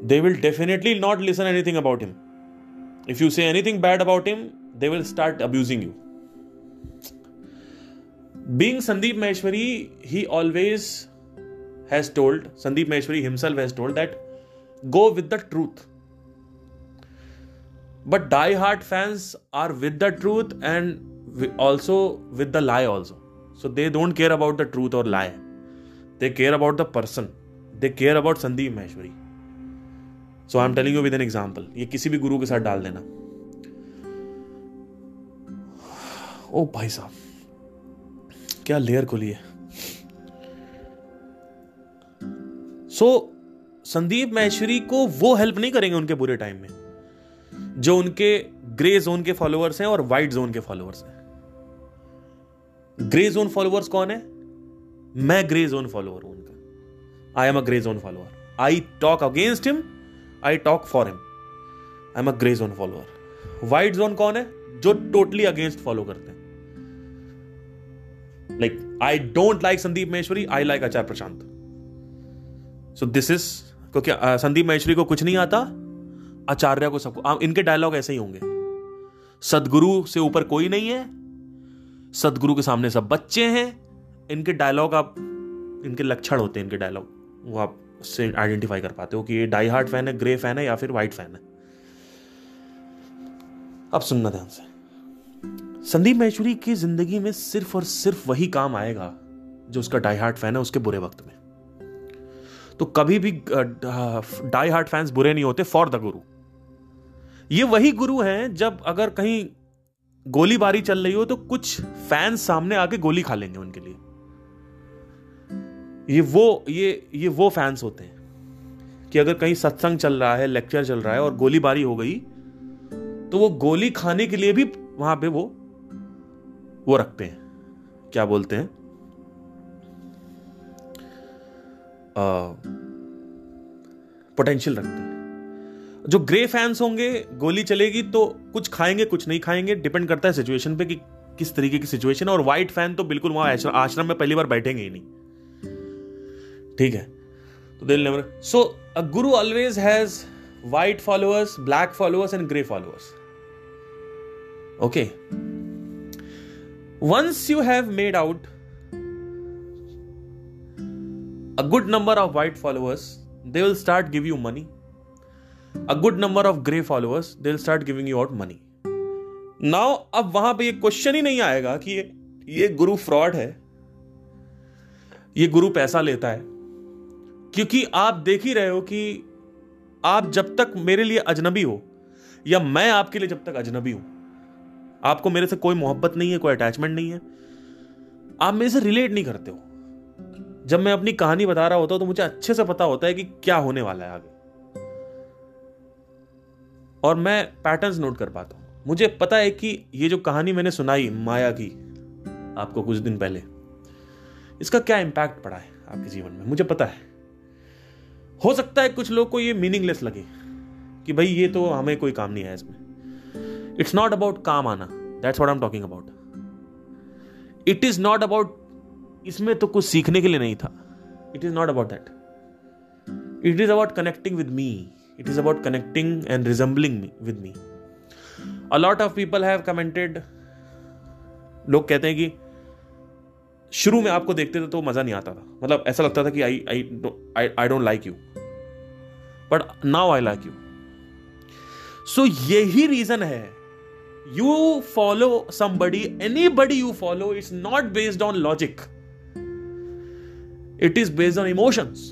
they will definitely not listen anything about him if you say anything bad about him they will start abusing you being sandeep maheshwari he always has told sandeep maheshwari himself has told that go with the truth. But die-hard fans are with the truth and also with the lie also. So they don't care about the truth or lie. They care about the person. They care about Sandeep Maheshwari. So I'm telling you with an example. ये किसी भी गुरु के साथ डाल देना। ओ भाई साहब क्या लेयर खुली है? सो so, संदीप महेश्वरी को वो हेल्प नहीं करेंगे उनके बुरे टाइम में जो उनके ग्रे जोन के फॉलोअर्स हैं और व्हाइट जोन के फॉलोअर्स हैं। ग्रे जोन फॉलोअर्स कौन है? मैं ग्रे जोन फॉलोअर हूँ उनका। I am a grey zone follower I talk against him I talk for him I am a grey zone follower white zone कौन है? जो टोटली अगेंस्ट फॉलो करते हैं। Like I don't like Sandeep Maheshwari I like Acharya Prashant so this is क्योंकि संदीप महेश्वरी को कुछ नहीं आता आचार्य को सबको इनके डायलॉग ऐसे ही होंगे। सदगुरु से ऊपर कोई नहीं है, सदगुरु के सामने सब बच्चे हैं, इनके डायलॉग आप, इनके लक्षण होते हैं, इनके डायलॉग वो आप से आइडेंटिफाई कर पाते हो कि ये डाई हार्ट फ़ैन है ग्रे फ़ैन है या फिर व्हाइट फ़ैन है? अब सुनना ध्यान से। संदीप महेश्वरी की ज़िंदगी में सिर्फ़ और सिर्फ़ वही काम आएगा जो उसका डाई हार्ट फ़ैन है उसके बुरे वक्त में। तो कभी भी डाई हार्ट फैंस बुरे नहीं होते फॉर द गुरु ये वही गुरु हैं, जब अगर कहीं गोलीबारी चल रही हो तो कुछ फैंस सामने आके गोली खा लेंगे उनके लिए। ये वो, ये ये वो फैंस होते हैं कि अगर कहीं सत्संग चल रहा है लेक्चर चल रहा है और गोलीबारी हो गई तो वो गोली खाने के लिए भी वहाँ पे वो वो रखते हैं। क्या बोलते हैं? पोटेंशियल रखते हैं। जो ग्रे फैंस होंगे, गोली चलेगी तो कुछ खाएँगे, कुछ नहीं खाएँगे डिपेंड करता है सिचुएशन पे कि किस तरीके की सिचुएशन है और व्हाइट फ़ैन तो बिल्कुल वहाँ आश्रम में पहली बार बैठेंगे ही नहीं। ठीक है? तो दिल number so a guru always has white followers black followers and grey followers okay once you have made out a good number of white followers they will start give you money a good number of grey followers they will start giving you out money now अब वहाँ पर यह क्वेश्चन ही नहीं आएगा कि ये गुरु फ्रॉड है, ये गुरु पैसा लेता है। क्योंकि आप देख ही रहे हो कि आप जब तक मेरे लिए अजनबी हो, या मैं आपके लिए जब तक अजनबी हूँ, आपको मेरे से कोई मोहब्बत नहीं है, कोई अटैचमेंट नहीं है, आप मेरे से रिलेट नहीं करते हो। जब मैं अपनी कहानी बता रहा होता हूँ तो मुझे अच्छे से पता होता है कि क्या होने वाला है आगे। और मैं पैटर्न्स नोट कर पाता हूँ। मुझे पता है कि ये जो कहानी मैंने सुनाई माया की, आपको कुछ दिन पहले, इसका क्या इंपैक्ट पड़ा है आपके जीवन में? मुझे पता है। हो सकता है कुछ लोग को ये मीनिंगलेस लगे कि भाई ये तो हमें कोई काम नहीं है इसमें। इट्स नॉट अबाउट काम आना that's what I am talking about it is not about इसमें तो कुछ सीखने के लिए नहीं था। It is not about that it is about connecting with me it is about connecting and resembling with me a lot of people have commented लोग कहते हैं कि शुरू में आपको देखते थे तो मज़ा नहीं आता था। मतलब ऐसा लगता था कि I I I don't like you but now I like you so यही रीजन है। You follow somebody anybody you follow it's not based on logic it is based on emotions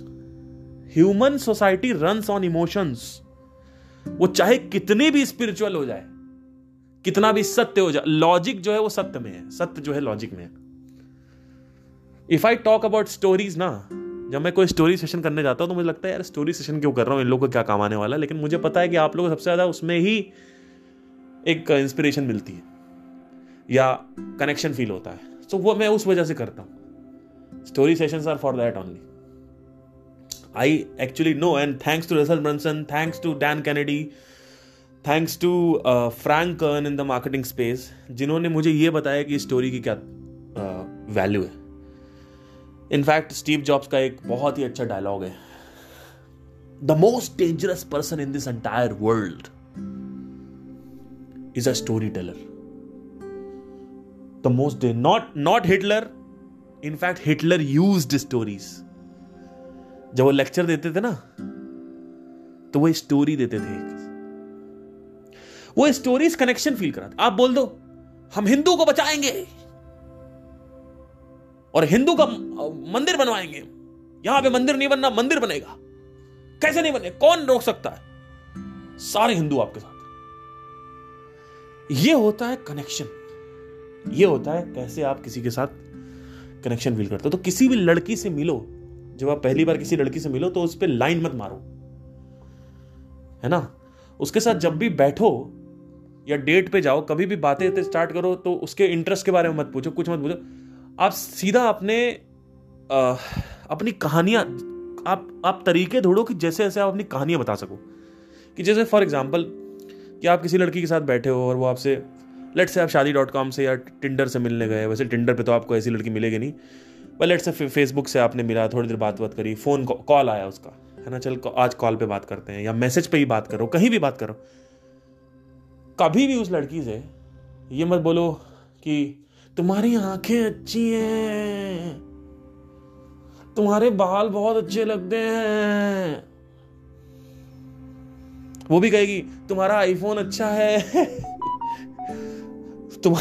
human society runs on emotions वो चाहे कितनी भी स्पिरिचुअल हो जाए, कितना भी सत्य हो जाए लॉजिक जो है वो सत्य में है। सत्य जो है लॉजिक में है। If I talk about stories ना जब मैं कोई स्टोरी सेशन करने जाता हूँ तो मुझे लगता है यार स्टोरी सेशन क्यों कर रहा हूँ? इन लोगों को क्या काम आने वाला लेकिन मुझे पता है कि आप लोगों को सबसे ज़्यादा उसमें ही एक इंस्पिरेशन मिलती है या कनेक्शन फील होता है। तो so, वो मैं उस वजह से करता हूँ। Story sessions are for that only I actually know and thanks to Russell Brunson thanks to Dan Kennedy thanks to Frank Kern in the marketing space जिन्होंने मुझे ये बताया कि स्टोरी की क्या वैल्यू uh, है। इनफैक्ट स्टीव जॉब्स का एक बहुत ही अच्छा डायलॉग है. The most dangerous person in this entire world is a story teller the most not not Hitler in fact Hitler use stories जब वो लेक्चर देते थे ना तो वो स्टोरी देते थे वो स्टोरीज कनेक्शन फील कराते आप बोल दो, हम हिंदू को बचाएँगे. और हिंदू का मंदिर बनवाएँगे। यहाँ पे मंदिर नहीं बनना, मंदिर बनेगा। कैसे नहीं बने? कौन रोक सकता है? सारे हिंदू आपके साथ ये होता है कनेक्शन ये होता है कैसे आप किसी के साथ कनेक्शन फील करते हो। तो किसी भी लड़की से मिलो, जब आप पहली बार किसी लड़की से मिलो तो उस पर लाइन मत मारो। है ना? उसके साथ जब भी बैठो या डेट पे जाओ, कभी भी बातें स्टार्ट करो तो उसके इंटरेस्ट के बारे में मत पूछो, कुछ मत पूछो। आप सीधा अपने आ, अपनी कहानियाँ आप आप तरीके ढूंढो कि जैसे जैसे आप अपनी कहानियाँ बता सको। कि जैसे फॉर एग्ज़ाम्पल कि आप किसी लड़की के साथ बैठे हो और वो आपसे लेट से आप शादी डॉट कॉम से या टिंडर से मिलने गए वैसे टिंडर पे तो आपको ऐसी लड़की मिलेगी नहीं। वह लेट से फेसबुक से आपने मिला थोड़ी देर बात बात करी फ़ोन कॉल आया उसका है ना चल आज कॉल पे बात करते हैं या मैसेज पे ही बात करो कहीं भी बात करो। कभी भी उस लड़की से ये मत बोलो कि तुम्हारी आँखें अच्छी हैं। तुम्हारे बाल बहुत अच्छे लगते हैं। वो भी कहेगी, तुम्हारा आईफोन अच्छा है। तुम,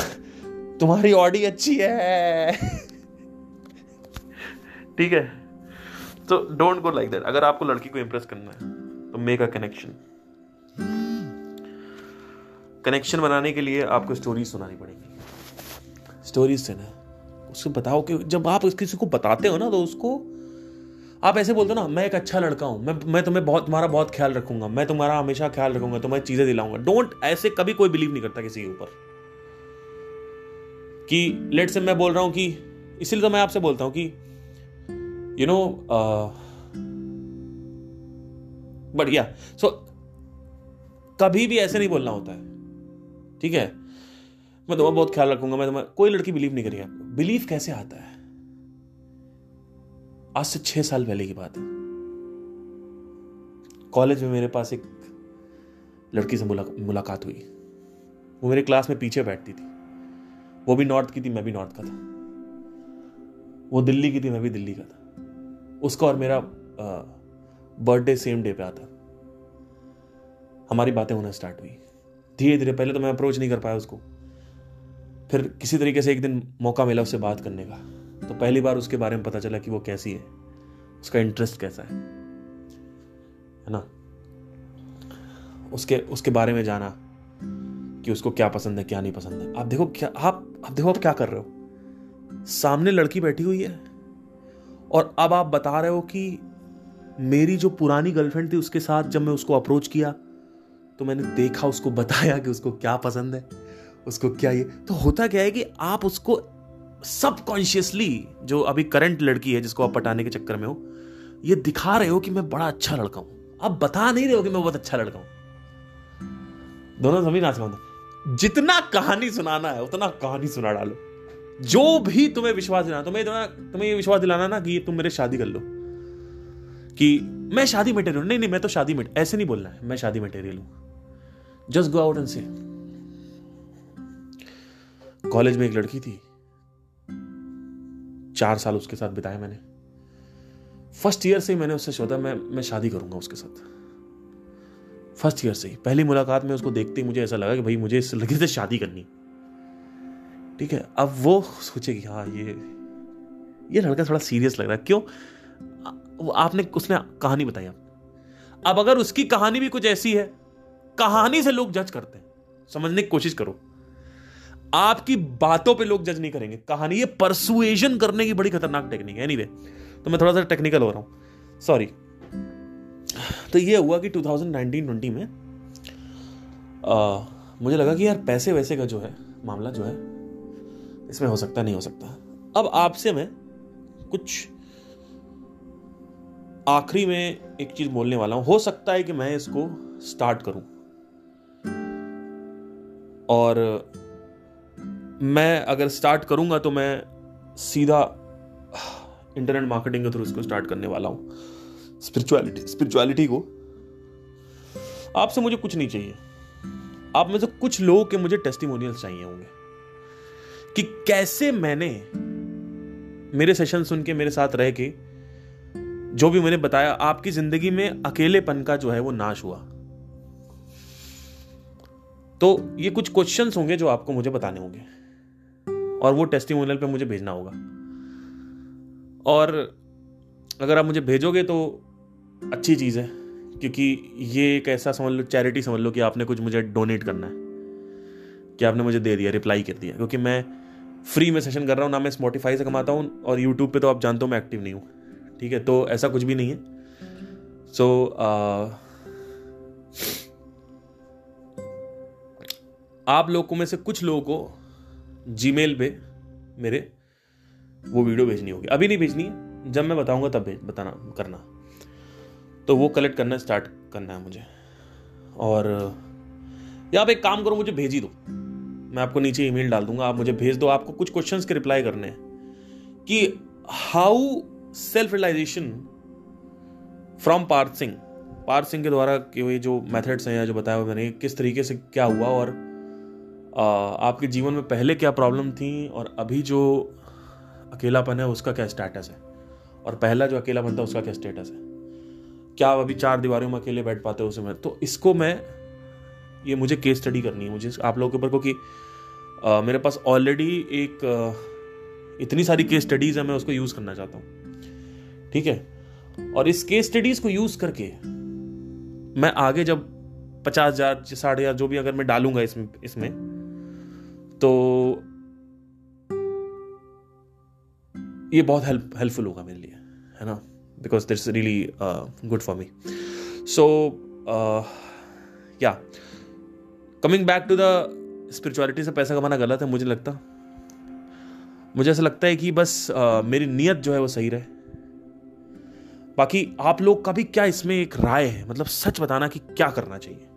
तुम्हारी ऑडी अच्छी है। ठीक है। तो डोंट गो लाइक दैट अगर आपको लड़की को इंप्रेस करना है तो मेक अ कनेक्शन कनेक्शन बनाने के लिए आपको स्टोरी सुनानी पड़ेगी। स्टोरीज से ना उसको बताओ कि जब आप किसी को बताते हो ना तो उसको, आप ऐसे बोलते हो ना, मैं एक अच्छा लड़का हूँ, मैं मैं तुम्हें बहुत, तुम्हारा बहुत ख्याल रखूँगा, मैं तुम्हारा हमेशा ख्याल रखूँगा, तुम्हें चीज़ें दिलाऊँगा। डोंट ऐसे कभी कोई बिलीव नहीं करता किसी के ऊपर। कि लेट से मैं बोल रहा हूँ कि, इसीलिए तो मैं आपसे बोलता हूँ कि यू नो बढ़िया सो कभी भी ऐसे नहीं बोलना होता है, ठीक है? मैं तुम्हारा बहुत ख्याल रखूँगा, मैं तुम्हारा, कोई लड़की बिलीव नहीं करेगी आपको। बिलीव कैसे आता है? आज से छह साल पहले की बात है। कॉलेज में मेरे पास एक लड़की से मुलाकात हुई। वो मेरे क्लास में पीछे बैठती थी। वो भी नॉर्थ की थी, मैं भी नॉर्थ का था। वो दिल्ली की थी, मैं भी दिल्ली का था। उसका और मेरा बर्थडे सेम डे पे आता। हमारी बातें होना स्टार्ट हुई। धीरे धीरे पहले तो मैं अप्रोच नहीं कर पाया उसको। फिर किसी तरीके से एक दिन मौका मिला उससे बात करने का। तो पहली बार उसके बारे में पता चला कि वो कैसी है, उसका इंटरेस्ट कैसा है है ना? उसके उसके बारे में जाना कि उसको क्या पसंद है, क्या नहीं पसंद है। आप देखो क्या, आप आप देखो आप क्या कर रहे हो। सामने लड़की बैठी हुई है और अब आप बता रहे हो कि मेरी जो पुरानी गर्लफ्रेंड थी उसके साथ जब मैं उसको अप्रोच किया तो मैंने देखा, उसको बताया कि उसको क्या पसंद है। उसको क्या ये? तो होता क्या है कि आप उसको सबकॉन्शियसली जो अभी करंट लड़की है जिसको आप पटाने के चक्कर में हो, ये दिखा रहे हो कि मैं बड़ा अच्छा लड़का हूँ। आप बता नहीं रहे हो कि मैं बहुत अच्छा लड़का हूँ। दोनों सभी ना सुना जितना कहानी सुनाना है, उतना कहानी सुना डालो। जो भी तुम्हें विश्वास दिलाना तुम्हें इतना, तुम्हें ये विश्वास दिलाना ना कि तुम मेरे शादी कर लो। कि मैं शादी मटेरियल नहीं नहीं, मैं तो शादी ऐसे नहीं बोलना है, मैं शादी मटेरियल हूँ। जस्ट गो आउट एंड से कॉलेज में एक लड़की थी। चार साल उसके साथ बिताए मैंने। फ़र्स्ट ईयर से ही मैंने उससे सोचा मैं मैं शादी करूँगा उसके साथ। फ़र्स्ट ईयर से ही। पहली मुलाकात में उसको देखते ही मुझे ऐसा लगा कि भाई, मुझे इस लड़की से शादी करनी ठीक है, अब वो सोचे कि हाँ ये ये लड़का थोड़ा सीरियस लग रहा है। क्यों? आपने, उसने कहानी बताई आप अब अगर उसकी कहानी भी कुछ ऐसी है, कहानी से लोग जज करते हैं। समझने की कोशिश करो। आपकी बातों पे लोग जज नहीं करेंगे। कहानी ये परसुएशन करने की बड़ी खतरनाक टेक्निक है। एनीवे तो मैं थोड़ा सा टेक्निकल हो रहा हूँ। सॉरी तो ये हुआ कि 2019-20 में आ, मुझे लगा कि यार पैसे वैसे का जो है मामला जो है इसमें हो सकता नहीं हो सकता। अब आपसे मैं कुछ आखिरी में एक चीज़ बोलने वाला हूँ। हो सकता है कि मैं इसको स्टार्ट करूँ। और मैं अगर स्टार्ट करूँगा तो मैं सीधा इंटरनेट मार्केटिंग के थ्रू इसको स्टार्ट करने वाला हूँ। स्पिरिचुअलिटी स्पिरिचुअलिटी को आपसे मुझे कुछ नहीं चाहिए। आप में से कुछ लोगों के मुझे टेस्टिमोनियल्स चाहिए होंगे कि कैसे मैंने मेरे सेशन सुन के, मेरे साथ रह के जो भी मैंने बताया, आपकी ज़िंदगी में अकेलेपन का जो है वो नाश हुआ। तो ये कुछ क्वेश्चंस होंगे जो आपको मुझे बताने होंगे। और वो टेस्टिमोनियल पे मुझे भेजना होगा। और अगर आप मुझे भेजोगे तो अच्छी चीज़ है क्योंकि ये एक ऐसा समझ लो चैरिटी समझ लो कि आपने कुछ मुझे डोनेट करना है कि आपने मुझे दे दिया रिप्लाई कर दिया। क्योंकि मैं फ्री में सेशन कर रहा हूँ ना मैं स्पॉटिफाई से कमाता हूँ और यूट्यूब पे तो आप जानते हो मैं एक्टिव नहीं हूँ ठीक है? तो ऐसा कुछ भी नहीं है। सो so, आप लोगों में से कुछ लोगों को जीमेल पे मेरे वो वीडियो भेजनी होगी। अभी नहीं भेजनी है। जब मैं बताऊँगा तब भेज बताना, करना। तो वो कलेक्ट करना स्टार्ट करना है मुझे। और, या आप एक काम करो, मुझे भेज ही दो। मैं आपको नीचे ईमेल डाल दूँगा। आप मुझे भेज दो। आपको कुछ क्वेश्चंस के रिप्लाई करने हैं। कि how self realisation from Parth Singh Parth Singh के द्वारा कि जो मेथड्स हैं या जो बताया मैंने, किस तरीके से क्या हुआ और आपके जीवन में पहले क्या प्रॉब्लम थी और अभी जो अकेलापन है उसका क्या स्टेटस है? और पहला जो अकेलापन था उसका क्या स्टेटस है? क्या आप अभी चार दीवारों में अकेले बैठ पाते हो उस समय? तो इसको मैं ये मुझे केस स्टडी करनी है मुझे आप लोगों के ऊपर क्योंकि मेरे पास ऑलरेडी एक आ, इतनी सारी केस स्टडीज़ है मैं उसको यूज़ करना चाहता हूँ। ठीक है? और इस केस स्टडीज़ को यूज़ करके मैं आगे जब पचास हज़ार साठ हज़ार जो भी अगर मैं डालूँगा इसमें इसमें तो ये बहुत हेल्प हेल्पफुल होगा मेरे लिए है ना? Because that's really good for me so yeah coming back to the spirituality से पैसा कमाना गलत है मुझे लगता। मुझे ऐसा लगता है कि बस uh, मेरी नीयत जो है वो सही रहे। बाकी आप लोग का भी क्या इसमें एक राय है? मतलब सच बताना कि क्या करना चाहिए?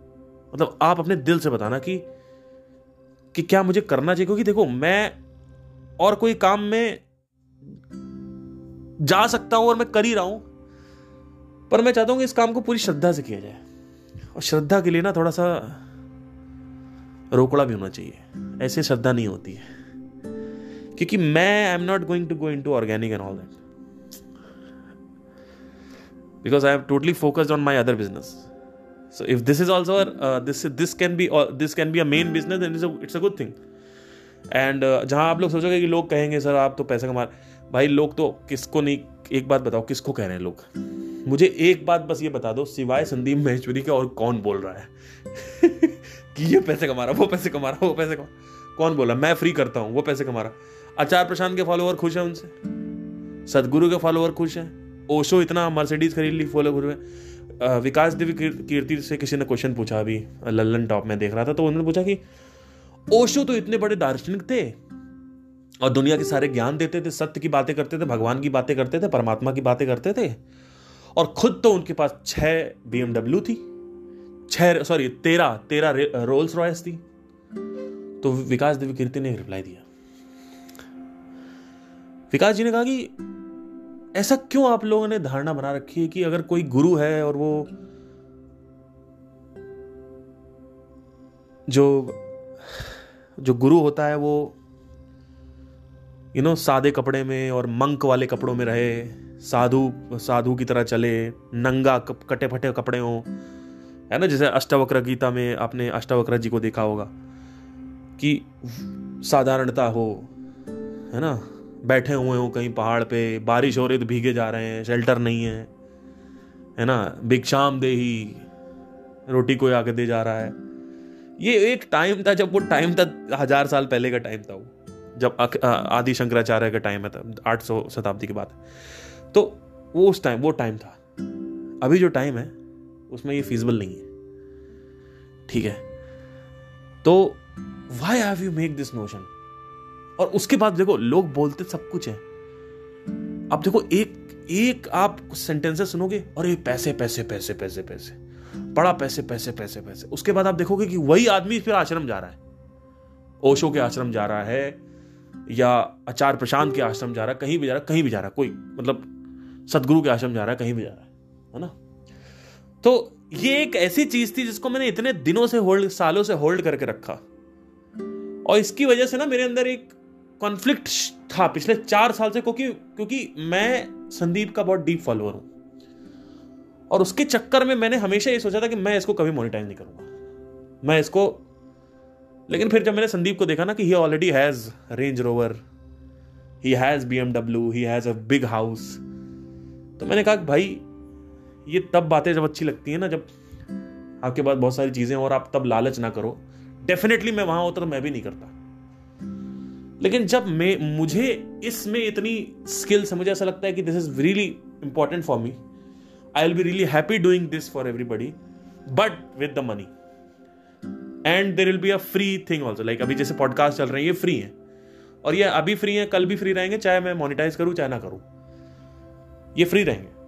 मतलब आप अपने दिल से बताना कि कि क्या मुझे करना चाहिए? क्योंकि देखो, मैं और कोई काम में जा सकता हूँ और मैं कर ही रहा हूँ, पर मैं चाहता हूँ कि इस काम को पूरी श्रद्धा से किया जाए। और श्रद्धा के लिए ना थोड़ा सा रोकड़ा भी होना चाहिए। ऐसे श्रद्धा नहीं होती है। क्योंकि मैं I am not going to go into organic and all that because I am totally focused on my other business so if this is also uh, this this can be uh, this can be a main business it's a it's a good thing. And uh, जहाँ आप लोग सोचोगे कि लोग कहेंगे सर आप तो पैसा कमा भाई लोग तो किसको नहीं एक बात बताओ किसको कह रहे हैं लोग? मुझे एक बात बस ये बता दो सिवाय संदीप महेश्वरी के और कौन बोल रहा है? कि ये पैसे कमा रहा वो पैसे कमा रहा वो पैसे कमा कौन बोला मैं फ्री करता हूँ वो पैसे कमा रहा। आचार प्रशांत के फॉलोअर खुश हैं उनसे? सदगुरु के फॉलोअर खुश हैं? ओशो इतना मर्सिडीज खरीद ली फॉलोअर विकास देवी कीर्ति से किसी ने क्वेश्चन पूछा अभी, लल्लन टॉप में देख रहा था तो उन्होंने पूछा कि, ओशो तो इतने बड़े दार्शनिक थे? और दुनिया के सारे ज्ञान देते थे, सत्य की बातें करते थे, भगवान की बातें करते थे, परमात्मा की बातें करते थे? और खुद तो उनके पास छह बीएमडब्ल्यू थी, छह सॉरी तेरह तेरह रोल्स रॉयस थी। तो विकास देवी कीर्ति ने रिप्लाई दिया। विकास जी ने कहा कि ऐसा क्यों आप लोगों ने धारणा बना रखी है कि अगर कोई गुरु है और वो जो जो गुरु होता है, वो यू नो सादे कपड़े में और मंक वाले कपड़ों में रहे, साधु साधु की तरह चले, नंगा कटे फटे कपड़े हों, है ना? जैसे अष्टावक्र गीता में आपने अष्टावक्र जी को देखा होगा कि साधारणता हो, है ना? बैठे हुए हों कहीं पहाड़ पे, बारिश हो रही तो भीगे जा रहे हैं शेल्टर नहीं है है ना? भिक्षाम दे ही रोटी कोई आके दे जा रहा है। ये एक टाइम था जब वो टाइम था, हज़ार साल पहले का टाइम था वो, जब आदि शंकराचार्य का टाइम है आठ सौ शताब्दी के बाद। तो वो उस टाइम वो टाइम था। अभी जो टाइम है, उसमें ये फीजिबल नहीं है। ठीक है? तो why have you make this notion और उसके बाद देखो, लोग बोलते सब कुछ है। अब देखो, एक एक आप सेंटेंसेस सुनोगे, और ये पैसे पैसे पैसे पैसे पैसे, बड़ा पैसे पैसे पैसे पैसे। उसके बाद आप देखोगे कि वही आदमी फिर आश्रम जा रहा है। ओशो के आश्रम जा रहा है, या आचार प्रशांत के आश्रम जा रहा है, कहीं भी जा रहा है, कहीं भी जा रहा है, कोई मतलब सदगुरु के आश्रम जा रहा है, कहीं भी जा रहा है है ना? तो ये एक ऐसी चीज़ थी जिसको मैंने इतने दिनों से होल्ड सालों से होल्ड करके रखा। और इसकी वजह से ना मेरे अंदर एक कॉन्फ्लिक्ट था पिछले चार साल से, क्योंकि क्योंकि मैं संदीप का बहुत डीप फॉलोअर हूँ। और उसके चक्कर में मैंने हमेशा ये सोचा था कि मैं इसको कभी मोनिटाइज नहीं करूँगा। मैं इसको, लेकिन फिर जब मैंने संदीप को देखा ना कि he already has Range Rover he has BMW he has a big house तो मैंने कहा भाई, ये तब बातें जब अच्छी लगती है ना, जब आपके पास बहुत सारी चीज़ें और आप तब लालच ना करो। डेफिनेटली मैं वहाँ होता तो मैं भी नहीं करता। लेकिन जब मैं, मुझे इसमें इतनी स्किल्स है मुझे ऐसा लगता है कि this is really important for me I will be really happy doing this for everybody but with the money and there will be a free thing also like अभी जैसे पॉडकास्ट चल रहे हैं, ये फ्री है। और ये अभी फ्री है, कल भी फ्री रहेंगे, चाहे मैं मोनिटाइज करूँ, चाहे ना करूँ। ये फ्री रहेंगे।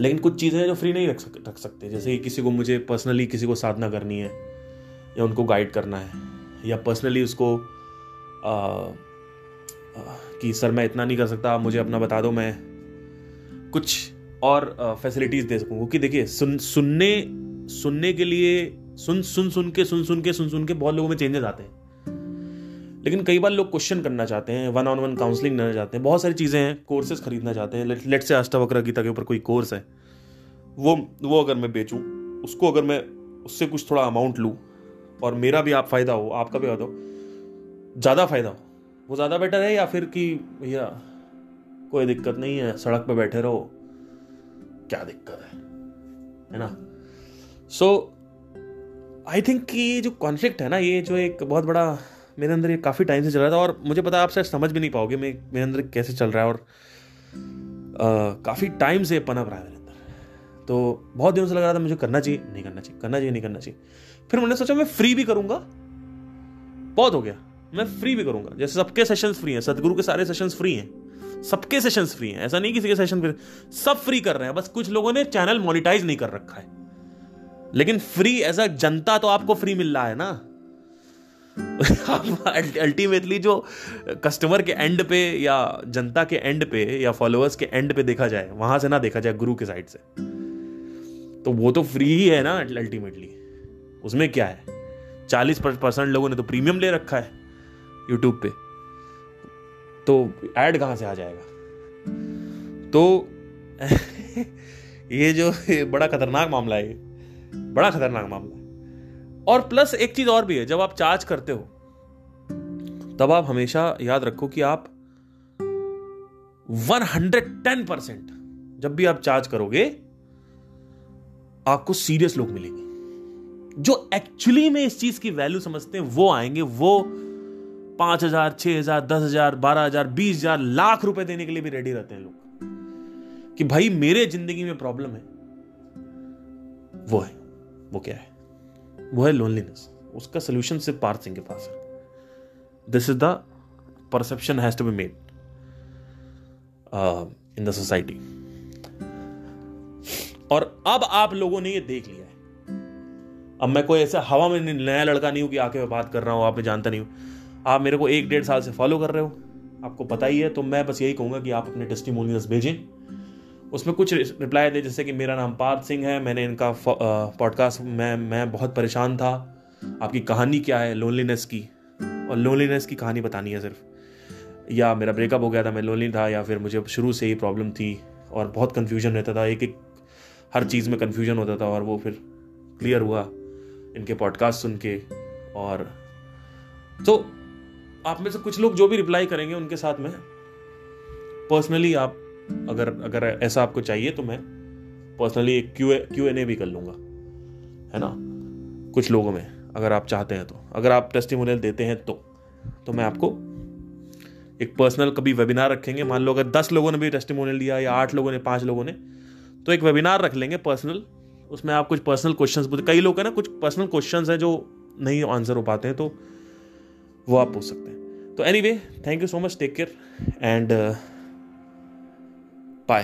लेकिन कुछ चीज़ें हैं जो फ्री नहीं रख सक, रख सकते। जैसे कि किसी को मुझे पर्सनली किसी को साधना करनी है, या उनको गाइड करना है, या पर्सनली उसको कि सर मैं इतना नहीं कर सकता मुझे अपना बता दो, मैं कुछ और फैसिलिटीज़ दे सकूँ। क्योंकि देखिए, सुन, सुनने सुनने के लिए, सुन सुन सुन के, सुन सुन के, सुन सुन के बहुत लोगों में चेंजेस आते हैं। लेकिन कई बार लोग क्वेश्चन करना चाहते हैं वन ऑन वन काउंसलिंग करना चाहते हैं, बहुत सारी चीज़ें हैं कोर्सेज खरीदना चाहते हैं। लेट से अष्टावक्र गीता के ऊपर कोई कोर्स है, वो वो अगर मैं बेचूँ, उसको अगर मैं, उससे कुछ थोड़ा अमाउंट लूँ, और मेरा भी आप फ़ायदा हो, आपका भी फ़ायदा हो ज़्यादा फ़ायदा हो। वो ज़्यादा बेटर है या फिर कि भैया, कोई दिक्कत नहीं है, सड़क पे बैठे रहो। क्या दिक्कत है? है ना? सो आई थिंक कि जो कॉन्फ्लिक्ट है ना, ये जो एक बहुत बड़ा, मेरे अंदर ये काफ़ी टाइम से चल रहा था और मुझे पता आप शायद समझ भी नहीं पाओगे मैं, मेरे अंदर कैसे चल रहा है और काफ़ी टाइम से पनप रहा है मेरे अंदर। तो बहुत दिनों से लग रहा था मुझे करना चाहिए, नहीं करना चाहिए करना चाहिए, नहीं करना चाहिए। फिर मैंने सोचा मैं फ्री भी करूँगा। बहुत हो गया। मैं फ्री भी करूँगा। जैसे सबके सेशंस फ्री हैं, सदगुरु के सारे सेशंस फ्री हैं। सबके सेशंस फ्री हैं। ऐसा नहीं किसी के सेशन फ्री सब फ्री कर रहे हैं। बस कुछ लोगों ने चैनल मोनिटाइज नहीं कर रखा है। लेकिन फ्री एज अ जनता तो आपको फ्री मिल रहा है ना? अल्टीमेटली जो कस्टमर के एंड पे या जनता के एंड पे या फॉलोअर्स के एंड पे देखा जाए, वहाँ से ना देखा जाए गुरु के साइड से। तो वो तो फ्री ही है ना अल्टीमेटली उसमें क्या है? चालीस परसेंट लोगों ने तो प्रीमियम ले रखा है। यूट्यूब पे। तो ऐड कहाँ से आ जाएगा? तो ये जो बड़ा खतरनाक मामला है बड़ा खतरनाक मामला है। और प्लस एक चीज़ और भी है, जब आप चार्ज करते हो, तब आप हमेशा याद रखो कि आप 110 परसेंट जब भी आप चार्ज करोगे, आपको सीरियस लोग मिलेंगे। जो एक्चुअली में इस चीज़ की वैल्यू समझते हैं, वो आएँगे, वो पाँच हज़ार, छह हज़ार, दस हज़ार, बारह हज़ार, बीस हज़ार, लाख रुपए देने के लिए भी रेडी रहते हैं लोग। कि भाई मेरे ज़िंदगी में प्रॉब्लम है। वो है। वो क्या है? वो है लोनलीनेस उसका सोल्यूशन सिर्फ़ पार्थ सिंह के पास है। This is the perception has to be made in the society और अब आप लोगों ने ये देख लिया है। अब मैं कोई ऐसा हवा में नया लड़का नहीं हूँ कि आके मैं बात कर रहा हूँ, आप जानता नहीं हूँ। आप मेरे को एक डेढ़ साल से फॉलो कर रहे हो। आपको पता ही है तो मैं बस यही कहूँगा कि आप अपने टेस्टिमोनियल्स भेजें। उसमें कुछ रिप्लाई दे, जैसे कि मेरा नाम पार्थ सिंह है, मैंने इनका पॉडकास्ट मैं मैं बहुत परेशान था। आपकी कहानी क्या है? लोनलीनेस की। और लोनलीनेस की कहानी बतानी है सिर्फ़। या मेरा ब्रेकअप हो गया था, मैं लोनली था, या फिर मुझे शुरू से ही प्रॉब्लम थी, और बहुत कन्फ्यूज़न रहता था। एक एक हर चीज़ में कन्फ्यूज़न होता था, और वो फिर क्लियर हुआ इनके पॉडकास्ट सुन के, और तो आप में से कुछ लोग जो भी रिप्लाई करेंगे उनके साथ में पर्सनली आप अगर अगर ऐसा आपको चाहिए तो मैं पर्सनली एक क्यू क्यू एन ए भी कर लूँगा, है ना? कुछ लोगों में, अगर आप चाहते हैं तो। अगर आप टेस्टिमोनियल देते हैं तो तो मैं आपको एक पर्सनल कभी वेबिनार रखेंगे। मान लो अगर दस लोगों ने भी टेस्टिमोनियल दिया या आठ लोगों ने, पाँच लोगों ने तो एक वेबिनार रख लेंगे पर्सनल उसमें आप कुछ पर्सनल क्वेश्चंस पूछते कई लोग हैं ना, कुछ पर्सनल क्वेश्चंस हैं जो नहीं आंसर हो पाते हैं तो वो आप पूछ सकते हैं। तो anyway thank you so much take care and bye